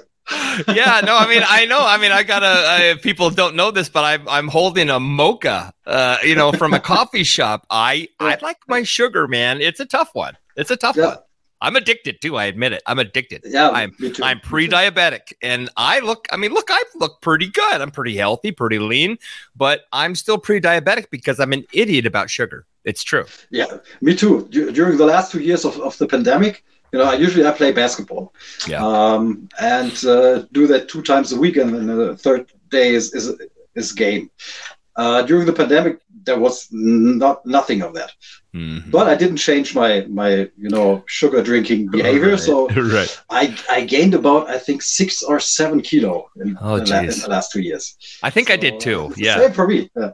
yeah, no, I mean, I know. I mean, I got a. people don't know this, but I'm I'm holding a mocha, uh, you know, from a coffee shop. I I like my sugar, man. It's a tough one. It's a tough yeah. one. I'm addicted too. I admit it. I'm addicted. Yeah, I'm I'm pre-diabetic, and I look. I mean, look, I look pretty good. I'm pretty healthy, pretty lean, but I'm still pre-diabetic because I'm an idiot about sugar. It's true. Yeah, me too. D- during the last two years of, of the pandemic, you know, I usually I play basketball, yeah, um, and uh, do that two times a week, and then the third day is is is game. Uh, during the pandemic, there was not nothing of that. Mm-hmm. But I didn't change my my you know sugar drinking behavior, right. so right. I I gained about I think six or seven kilo in, oh, la- in the last two years. I think so, I did too. Yeah, same for me. Yeah.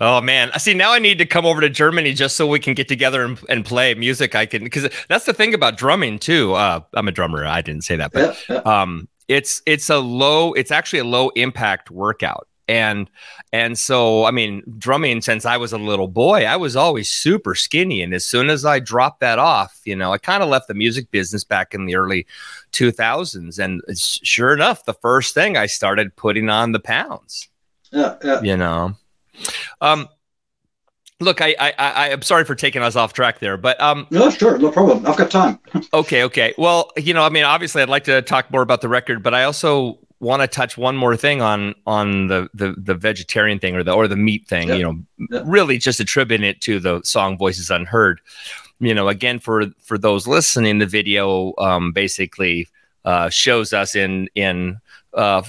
Oh man, I see. Now I need to come over to Germany just so we can get together and, and play music. I can because that's the thing about drumming too. Uh, I'm a drummer. I didn't say that, but yeah, yeah. um, it's it's a low. It's actually a low impact workout and and so I mean drumming since I was a little boy I was always super skinny and as soon as I dropped that off you know I kind of left the music business back in the early 2000s and sure enough the first thing I started putting on the pounds yeah, yeah. you know um Look, I, I, I, am sorry for taking us off track there, but um, no, sure, no problem. I've got time. okay, okay. Well, you know, I mean, obviously, I'd like to talk more about the record, but I also want to touch one more thing on on the the, the vegetarian thing or the or the meat thing. You know, really just attributing it to the song "Voices Unheard." You know, again for for those listening, the video um, basically uh, shows us in in uh,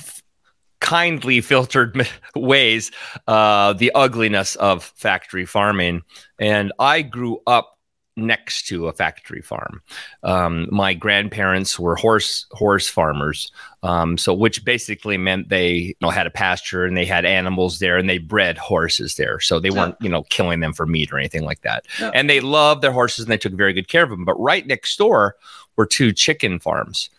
kindly filtered ways uh, the ugliness of factory farming. And I grew up next to a factory farm. Um, my grandparents were horse horse farmers, um, so which basically meant they you know had a pasture and they had animals there and they bred horses there. So they weren't you know killing them for meat or anything like that. Yeah. And they loved their horses and they took very good care of them. But right next door were two chicken farms.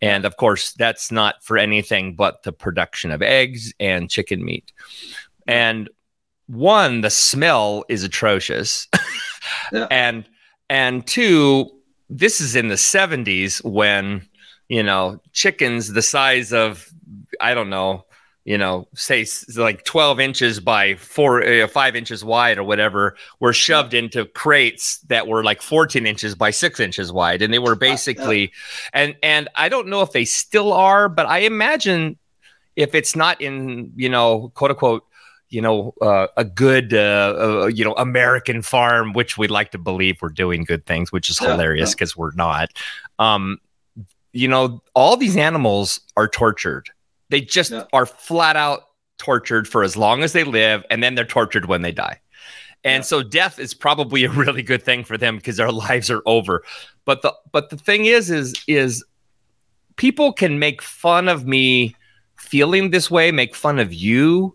And of course, that's not for anything but the production of eggs and chicken meat. And one, the smell is atrocious. yeah. And and two, this is in the 70s when, you know, chickens the size of I don't know, you know, say like 12 inches by four, uh, five inches wide or whatever, were shoved into crates that were like 14 inches by six inches wide. And they were basically, and, and I don't know if they still are, but I imagine if it's not in, you know, quote unquote, you know, uh, a good, uh, uh, you know, American farm, which we like to believe we're doing good things, which is hilarious because yeah. we're not. Um, you know, all these animals are tortured they just yeah. are flat out tortured for as long as they live, and then they're tortured when they die. And yeah. so death is probably a really good thing for them because their lives are over. But the but the thing is is is people can make fun of me feeling this way, make fun of you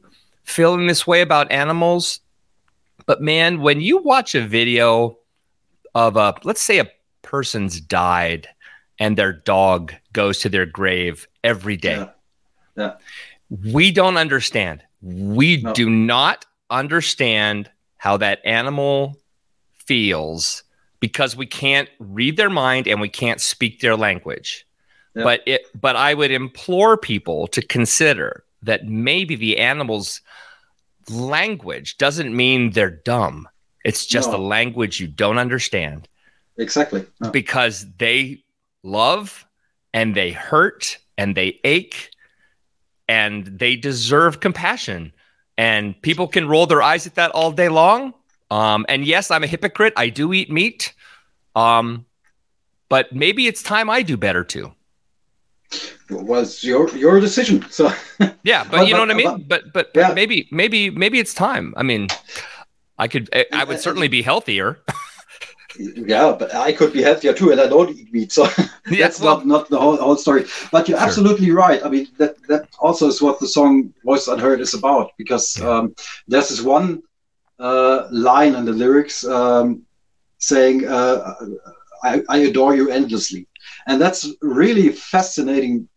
feeling this way about animals. But man, when you watch a video of a let's say a person's died and their dog goes to their grave every day. Yeah. Yeah. We don't understand. We no. do not understand how that animal feels because we can't read their mind and we can't speak their language. Yeah. But it but I would implore people to consider that maybe the animal's language doesn't mean they're dumb. It's just no. a language you don't understand. Exactly. No. Because they love and they hurt and they ache and they deserve compassion. And people can roll their eyes at that all day long. Um, and yes, I'm a hypocrite. I do eat meat. Um, but maybe it's time I do better too. Was your your decision. So yeah, but, but you know but, what I mean. But but, but yeah. maybe maybe maybe it's time. I mean, I could I, I would certainly be healthier. yeah, but I could be healthier too, and I don't eat meat, so that's well, not not the whole, whole story. But you're sure. absolutely right. I mean, that that also is what the song "Voice Unheard" is about, because um, there's this one uh, line in the lyrics um, saying, uh, I, "I adore you endlessly," and that's really fascinating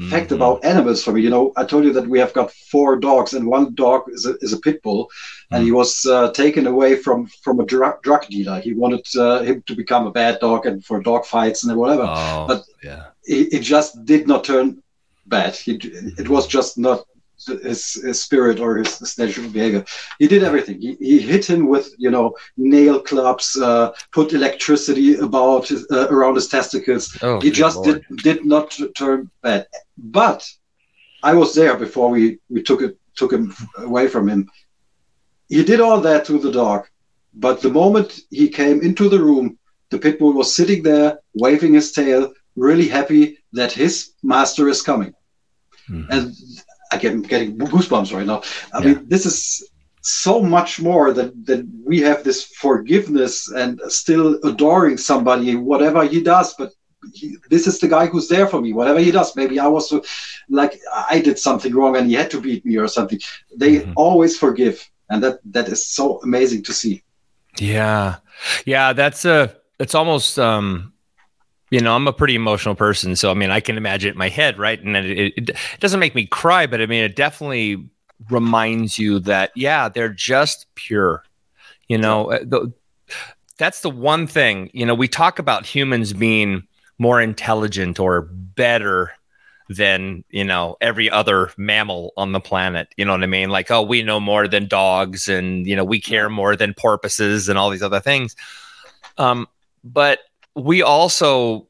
mm-hmm. fact about animals for me. You know, I told you that we have got four dogs, and one dog is a, is a pit bull, mm-hmm. and he mm. was uh, taken away from from a drug, drug dealer. He wanted uh, him to become a bad dog and for dog fights and whatever. Oh, but yeah, it, it, just did not turn bad. He, it was just not his, his spirit or his, his, natural behavior. He did everything. He, he hit him with you know nail clubs, uh, put electricity about his, uh, around his testicles. Oh, he just did did not turn bad. But I was there before we we took it took him away from him. He did all that to the dog, but the moment he came into the room, the pit bull was sitting there waving his tail, really happy that his master is coming. Mm-hmm. And I get getting goosebumps right now. I yeah. mean, this is so much more that that we have this forgiveness and still adoring somebody, whatever he does. But he, this is the guy who's there for me, whatever he does. Maybe I was like I did something wrong and he had to beat me or something. They mm-hmm. always forgive, and that that is so amazing to see. Yeah, yeah, that's a. It's almost um you know, I'm a pretty emotional person, so I mean, I can imagine it in my head, right? And it, it, it, doesn't make me cry, but I mean, it definitely reminds you that yeah, they're just pure. You know, uh, the, that's the one thing. You know, we talk about humans being more intelligent or better than you know every other mammal on the planet you know what i mean like oh we know more than dogs and you know we care more than porpoises and all these other things um but we also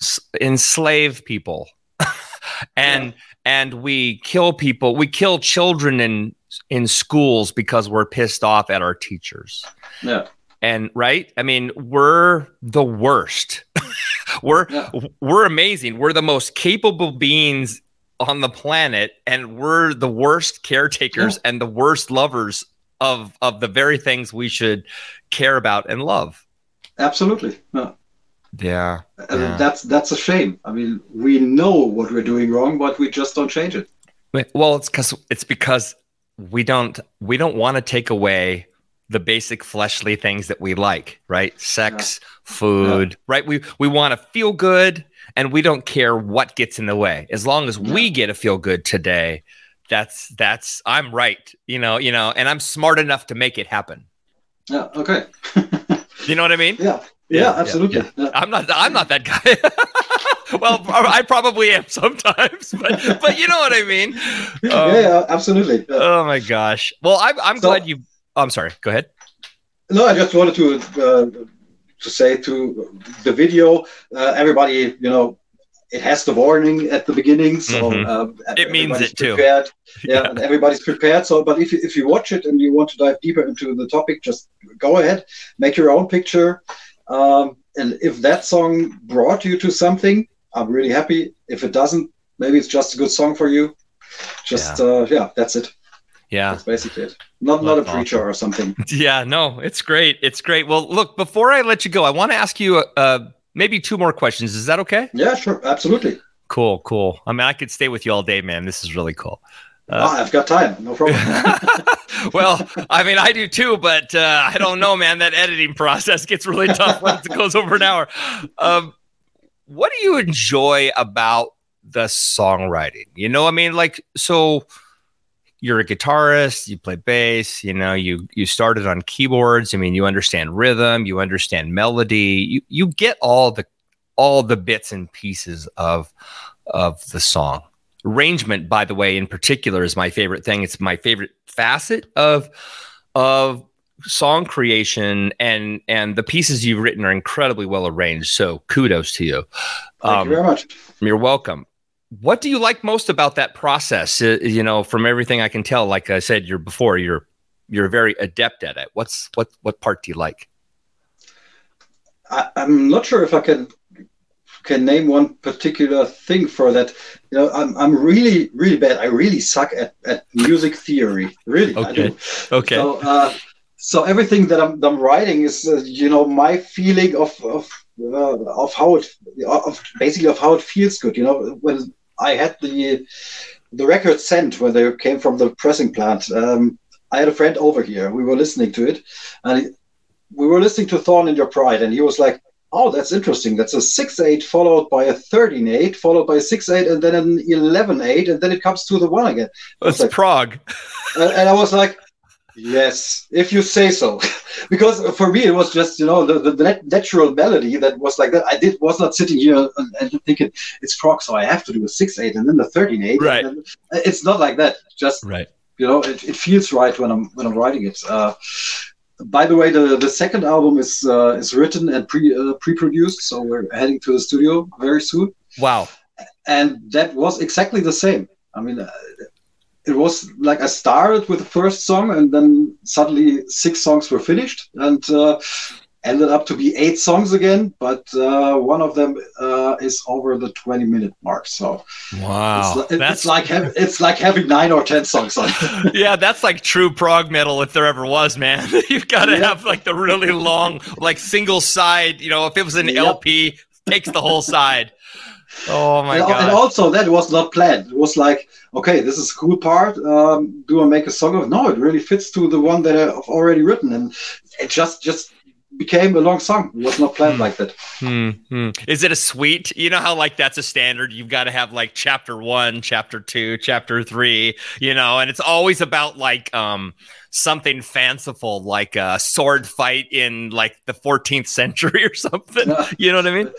s- enslave people and and we kill people we kill children in in schools because we're pissed off at our teachers Yeah. and right i mean we're the worst we're Yeah. we're amazing we're the most capable beings on the planet and we're the worst caretakers and the worst lovers of of the very things we should care about and love Absolutely. Yeah. Yeah And Yeah. that's that's a shame. I mean, we know what we're doing wrong, but we just don't change it. well it's because it's because we don't we don't want to take away the basic fleshly things that we like right sex food right we we want to feel good and we don't care what gets in the way as long as we get to feel good today that's that's i'm right you know you know and i'm smart enough to make it happen Yeah. Okay. you know what i mean yeah. Yeah, Yeah. yeah, absolutely. Yeah. i'm not i'm not that guy well i probably am sometimes but but you know what i mean Yeah, Um, yeah, absolutely. Yeah. oh my gosh well i'm, I'm So- glad you oh, i'm sorry go ahead No, I just wanted to uh, to say to the video, uh, everybody, you know, it has the warning at the beginning, so Mhm. um, It means it too. Prepared. Yeah, Yeah. and everybody's prepared. So, but if you, if you watch it and you want to dive deeper into the topic, just go ahead, make your own picture. Um, and if that song brought you to something, I'm really happy. If it doesn't, maybe it's just a good song for you. Just yeah, uh, yeah that's it. yeah That's basically it. Not not a preacher or something. Yeah, no, it's great. It's great. Well, look, before I let you go, I want to ask you uh, maybe two more questions. Is that okay? Yeah, sure, absolutely. Cool, cool. I mean, I could stay with you all day, man. This is really cool. Uh, Ah, I've got time, no problem. well, I mean, I do too, but uh, I don't know, man. That editing process gets really tough once it goes over an hour. Um, what do you enjoy about the songwriting? You know, I mean, like, so you're a guitarist, you play bass, you know, you you started on keyboards. I mean, you understand rhythm, you understand melody, you you get all the all the bits and pieces of of the song. Arrangement, by the way, in particular, is my favorite thing. It's my favorite facet of of song creation and and the pieces you've written are incredibly well arranged. So kudos to you. Thank Um, you very much. you're welcome. What do you like most about that process? Uh, you know, from everything I can tell, like I said, you're before you're you're very adept at it. What's what what part do you like? I, I'm not sure if I can can name one particular thing for that. You know, I'm I'm really really bad. I really suck at, at music theory. Really, I Okay. do. Okay. So, uh, so everything that I'm, I'm writing is, uh, you know, my feeling of of uh, of how it, of basically of how it feels good. You know, when I had the the record sent when they came from the pressing plant, um, I had a friend over here. We were listening to it, and he- we were listening to Thorn in Your Pride, and he was like. Oh, that's interesting. That's a 6 8 followed by a 13 8, followed by a 6 8, and then an 11 8, and then it comes to the 1 again. It's like- Prog. and, and I was like, yes, if you say so. because for me, it was just, you know, the, the, the natural melody that was like that. I did was not sitting here and, and thinking it's prog, so I have to do a 6 8 and then the 13 8. Right. Then- it's not like that. Just, Right. you know, it, it feels right when I'm when I'm writing it. Uh, by the way, the, the second album is uh, is written and pre uh, pre produced, so we're heading to the studio very soon Wow. and that was exactly the same. I mean, uh, it was like I started with the first song, and then suddenly six songs were finished, and uh, ended up to be eight songs again. But uh, one of them uh, is over the twenty-minute mark, so Wow. it's, li- that's it's like hav- it's like having nine or ten songs on. yeah, that's like true prog metal if there ever was, man. You've got to Yeah. have like the really long, like single side. You know, if it was an Yep. LP, takes the whole side. Oh my and, al- and also that was not planned. It was like, okay, this is a cool part. Um, do I make a song of? No, it really fits to the one that I've already written, and it just just became a long song. It was not planned like that. Mm-hmm. Is it a suite? You know how like that's a standard. You've got to have like chapter one, chapter two, chapter three. You know, and it's always about like um something fanciful, like a sword fight in like the 14th century or something. Yeah. You know what I mean?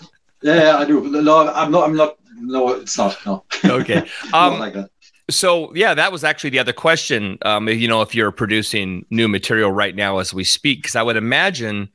Yeah, I do. No, I'm not. I'm not. No, it's not. No. Okay. not Um, like that. So yeah, that was actually the other question. Um, you know, if you're producing new material right now as we speak, because I would imagine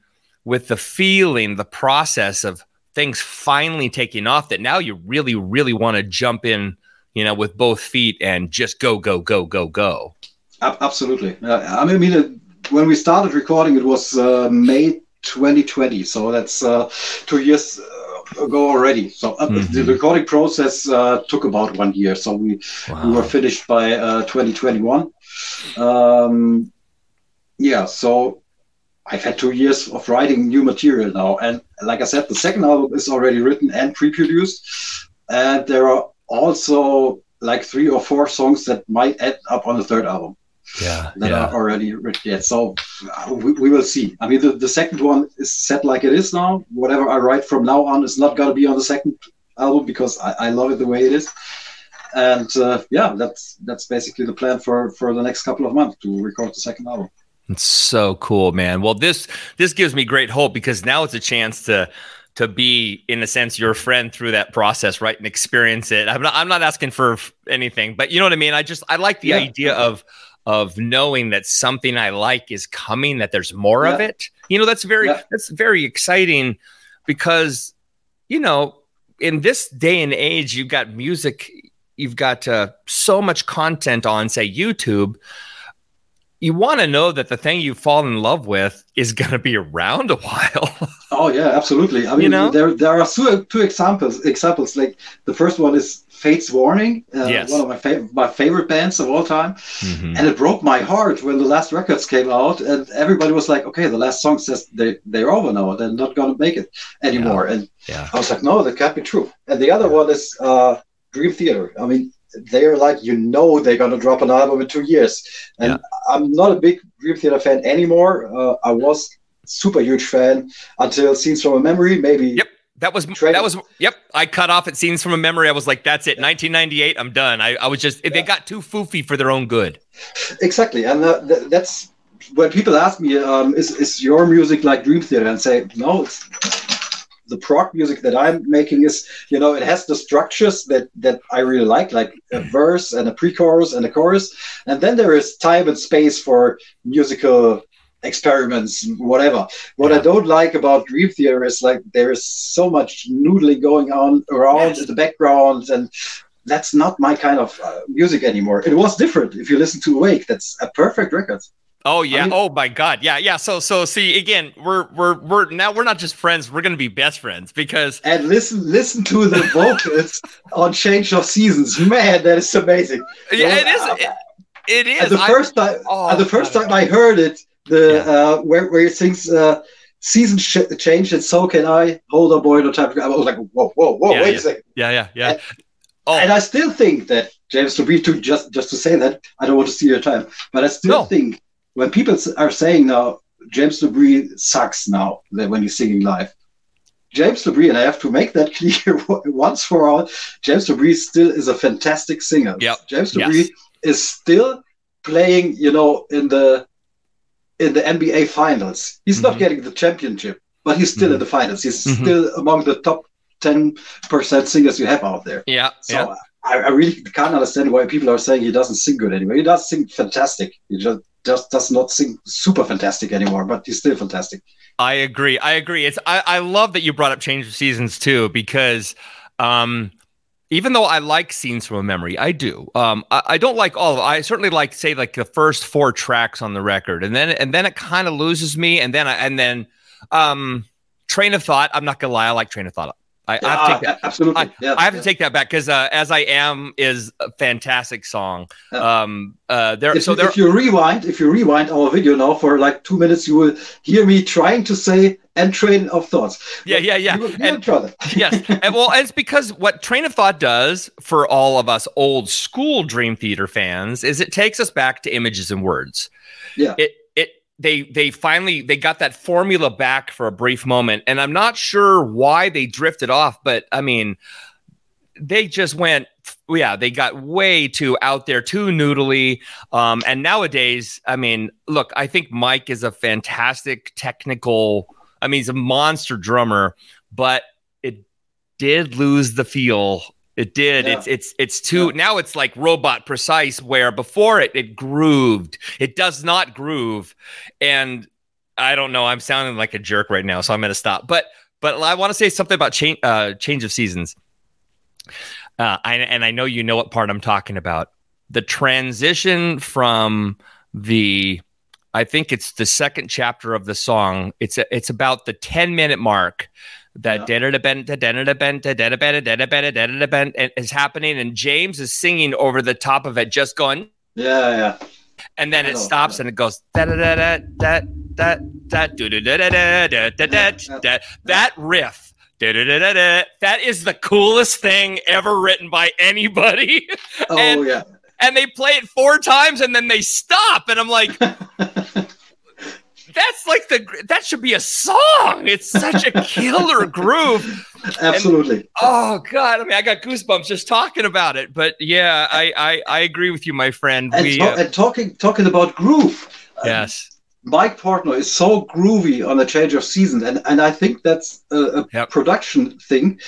with the feeling, the process of things finally taking off, that now you really, really want to jump in, you know, with both feet and just go, go, go, go, go. Absolutely. Uh, I mean, when we started recording, it was uh, May 2020, so that's uh, two years uh, ago already. So uh, the Mhm. recording process uh, took about one year. So we we were finished by uh, 2021. Um, yeah, so I've had two years of writing new material now, and like I said, the second album is already written and pre-produced, and there are also like three or four songs that might end up on the third album Yeah. that are already written yet. So uh, we, we will see. I mean, the, the second one is set like it is now. Whatever I write from now on is not going to be on the second album because I, I love it the way it is. And uh, yeah, that's that's basically the plan for for the next couple of months to record the second album. It's so cool, man. Well, this this gives me great hope because now it's a chance to to be, in a sense, your friend through that process, right, and experience it. I'm not I'm not asking for anything, but you know what I mean. I just I like the Yeah. idea of of knowing that something I like is coming, that there's more of it. You know, that's very Yeah. that's very exciting because you know in this day and age, you've got music, you've got uh, so much content on, say, YouTube you want to know that the thing you fall in love with is going to be around a while. Oh yeah, absolutely. I mean, know? there there are two two examples. Examples like the first one is Fates Warning, uh, Yes. one of my favorite my favorite bands of all time. Mhm. and it broke my heart when the last records came out and everybody was like okay the last song says they, they're over now they're not going to make it anymore and Yeah. i was like no that can't be true and the other one is uh, dream theater i mean they're like you know they're to drop an album in two years and Yeah. i'm not a big dream theater fan anymore uh, i was super huge fan until scenes from a memory maybe Yep. That was Trey- that was yep. I cut off at scenes from a memory. I was like, "That's it." 1998. I'm done. I, I was just they got too foofy for their own good. exactly and uh, th- that's when people ask me um, is, is your music like dream theater and say no it's the prog music that i'm making is you know it has the structures that that i really like like a verse and a pre-chorus and a chorus and then there is time and space for musical experiments whatever what i don't like about dream theater is like there is so much noodling going on around Yes. in the background and that's not my kind of uh, music anymore. It was different. If you listen to Awake, that's a perfect record. Oh yeah. mean- oh my God. Yeah. Yeah. So so see again, we're we're we're now we're not just friends. We're gonna be best friends because And listen, listen to the vocals on Change of Seasons. Man, that is amazing. yeah, it is. It, it is. And the I- first time, Oh, the first God. time I heard it, the Yeah. uh, where where he sings uh, "Season sh- Change" and so can I. Hold on, boy, no time. I was like, whoa, whoa, whoa, Yeah, wait yeah. a second. yeah. Yeah. Yeah. Oh. And I still think that James to just just to say that, I don't want to steal your time, but I still No. think when people are saying now James Labrie sucks now that when he's singing live. James Labrie, and I have to make that clear once for all, James Labrie still is a fantastic singer. Yep. James Yes. Is still playing, you know, in the in the NBA finals. He's not Mhm. getting the championship, but he's still Mhm. in the finals. He's Mhm. still among the top ten percent singers you have out there. Yeah. So yeah. I, I really can't understand why people are saying he doesn't sing good anymore. He does sing fantastic. He just just does not seem super fantastic anymore, but he's still fantastic. I agree. I agree. It's I, I love that you brought up change of seasons too, because um even though I like scenes from a memory, I do. Um I, I don't like all of. I certainly like say like the first four tracks on the record. And then and then it kind of loses me. And then I and then um train of thought. I'm not gonna lie, I like train of thought. I, I have to Ah, take that. absolutely. I, yeah, I have to take that back because uh, "As I Am" is a fantastic song. Yeah. Um, uh, there, If, so there, if you rewind, if you rewind our video now for like two minutes, you will hear me trying to say "and train of thoughts." yeah, yeah, yeah. You you And- try that. yes. And well, it's because what Train of Thought does for all of us old school Dream Theater fans is it takes us back to images and words. Yeah. It they they finally they got that formula back for a brief moment. And i'm not sure why they drifted off but i mean they just went yeah they got way too out there too noodly. Um and nowadays i mean look i think mike is a fantastic technical i mean he's a monster drummer but it did lose the feel it did. Yeah. It's it's it's too yeah. now it's like robot precise where before it it grooved. It does not groove. And I don't know, I'm sounding like a jerk right now, so I'm gonna stop. But but I want to say something about change uh change of seasons. Uh I, and I know you know what part I'm talking about. The transition from the I think it's the second chapter of the song. It's a, it's about the 10 minute mark that is happening, and James is singing over the top of it, just going, yeah, yeah. And then it stops and it goes da da da da da da da da da da da da that riff. That is the coolest thing ever written by anybody. Oh and, yeah. And they play it four times and then they stop, and I'm like, that's like the that should be a song. It's such a killer groove. Absolutely. And, oh God, I mean, I got goosebumps just talking about it. But yeah, I I, I agree with you, my friend. And, we, to- uh, and talking talking about groove. Um, yes. Um, Mike Portnoy is so groovy on a change of season, and and I think that's a, a yep. production thing.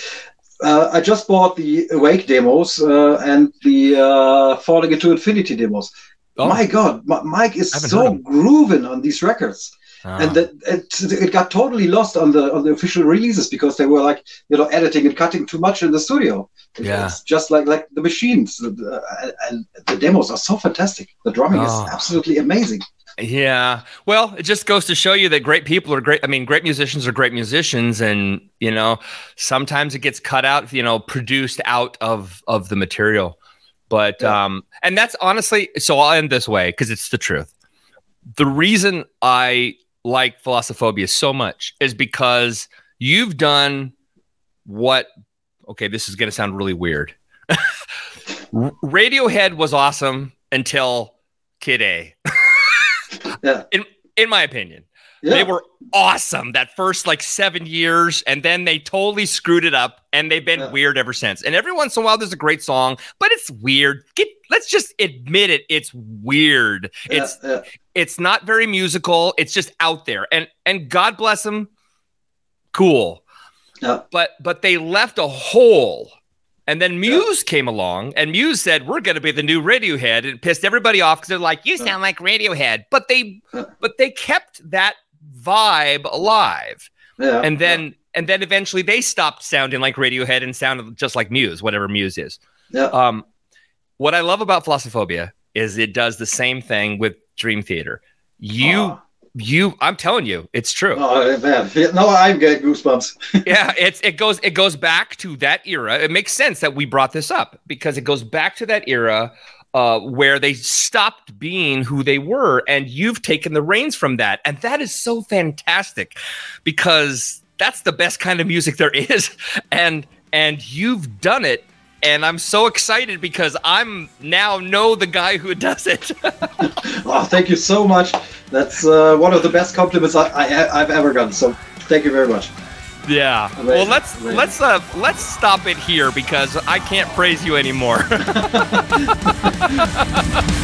Uh, I just bought the Awake demos uh, and the uh, Falling into Infinity demos. Oh. My God, Mike is so grooving on these records. Ah. And that it, it got totally lost on the on the official releases because they were like you know editing and cutting too much in the studio. yeah, it's just like like the machines, and the demos are so fantastic. The drumming oh. is absolutely amazing. Yeah. Well, it just goes to show you that great people are great. I mean, great musicians are great musicians, and you know, sometimes it gets cut out, you know, produced out of of the material. But yeah. um, and that's honestly, so I'll end this way because it's the truth. The reason I like Philosophobia so much is because you've done what okay, this is going to sound really weird. Radiohead was awesome until Kid A. yeah. In in my opinion. Yeah. They were awesome that first like seven years, and then they totally screwed it up, and they've been yeah. weird ever since. And every once in a while, there's a great song, but it's weird. Get let's just admit it. It's weird. Yeah, it's it's not very musical. It's just out there, and and God bless them. Cool. But but they left a hole. And then Muse came along, and Muse said, "We're going to be the new Radiohead," and pissed everybody off because they're like, "You sound like Radiohead," but they, but they kept that vibe alive. Yeah, and then yeah. and then eventually they stopped sounding like Radiohead and sounded just like Muse, whatever Muse is. Yeah. Um, what I love about Philosophobia is it does the same thing with Dream Theater. You oh. you I'm telling you, it's true. Oh man. No, I'm getting goosebumps. yeah, it's it goes it goes back to that era. It makes sense that we brought this up because it goes back to that era uh, where they stopped being who they were, and you've taken the reins from that, and that is so fantastic because that's the best kind of music there is, and and you've done it. And I'm so excited because I'm now know the guy who does it. oh, thank you so much. That's uh, one of the best compliments I, I, I've ever gotten. So thank you very much. Yeah. Well, let's let's uh let's stop it here because I can't praise you anymore.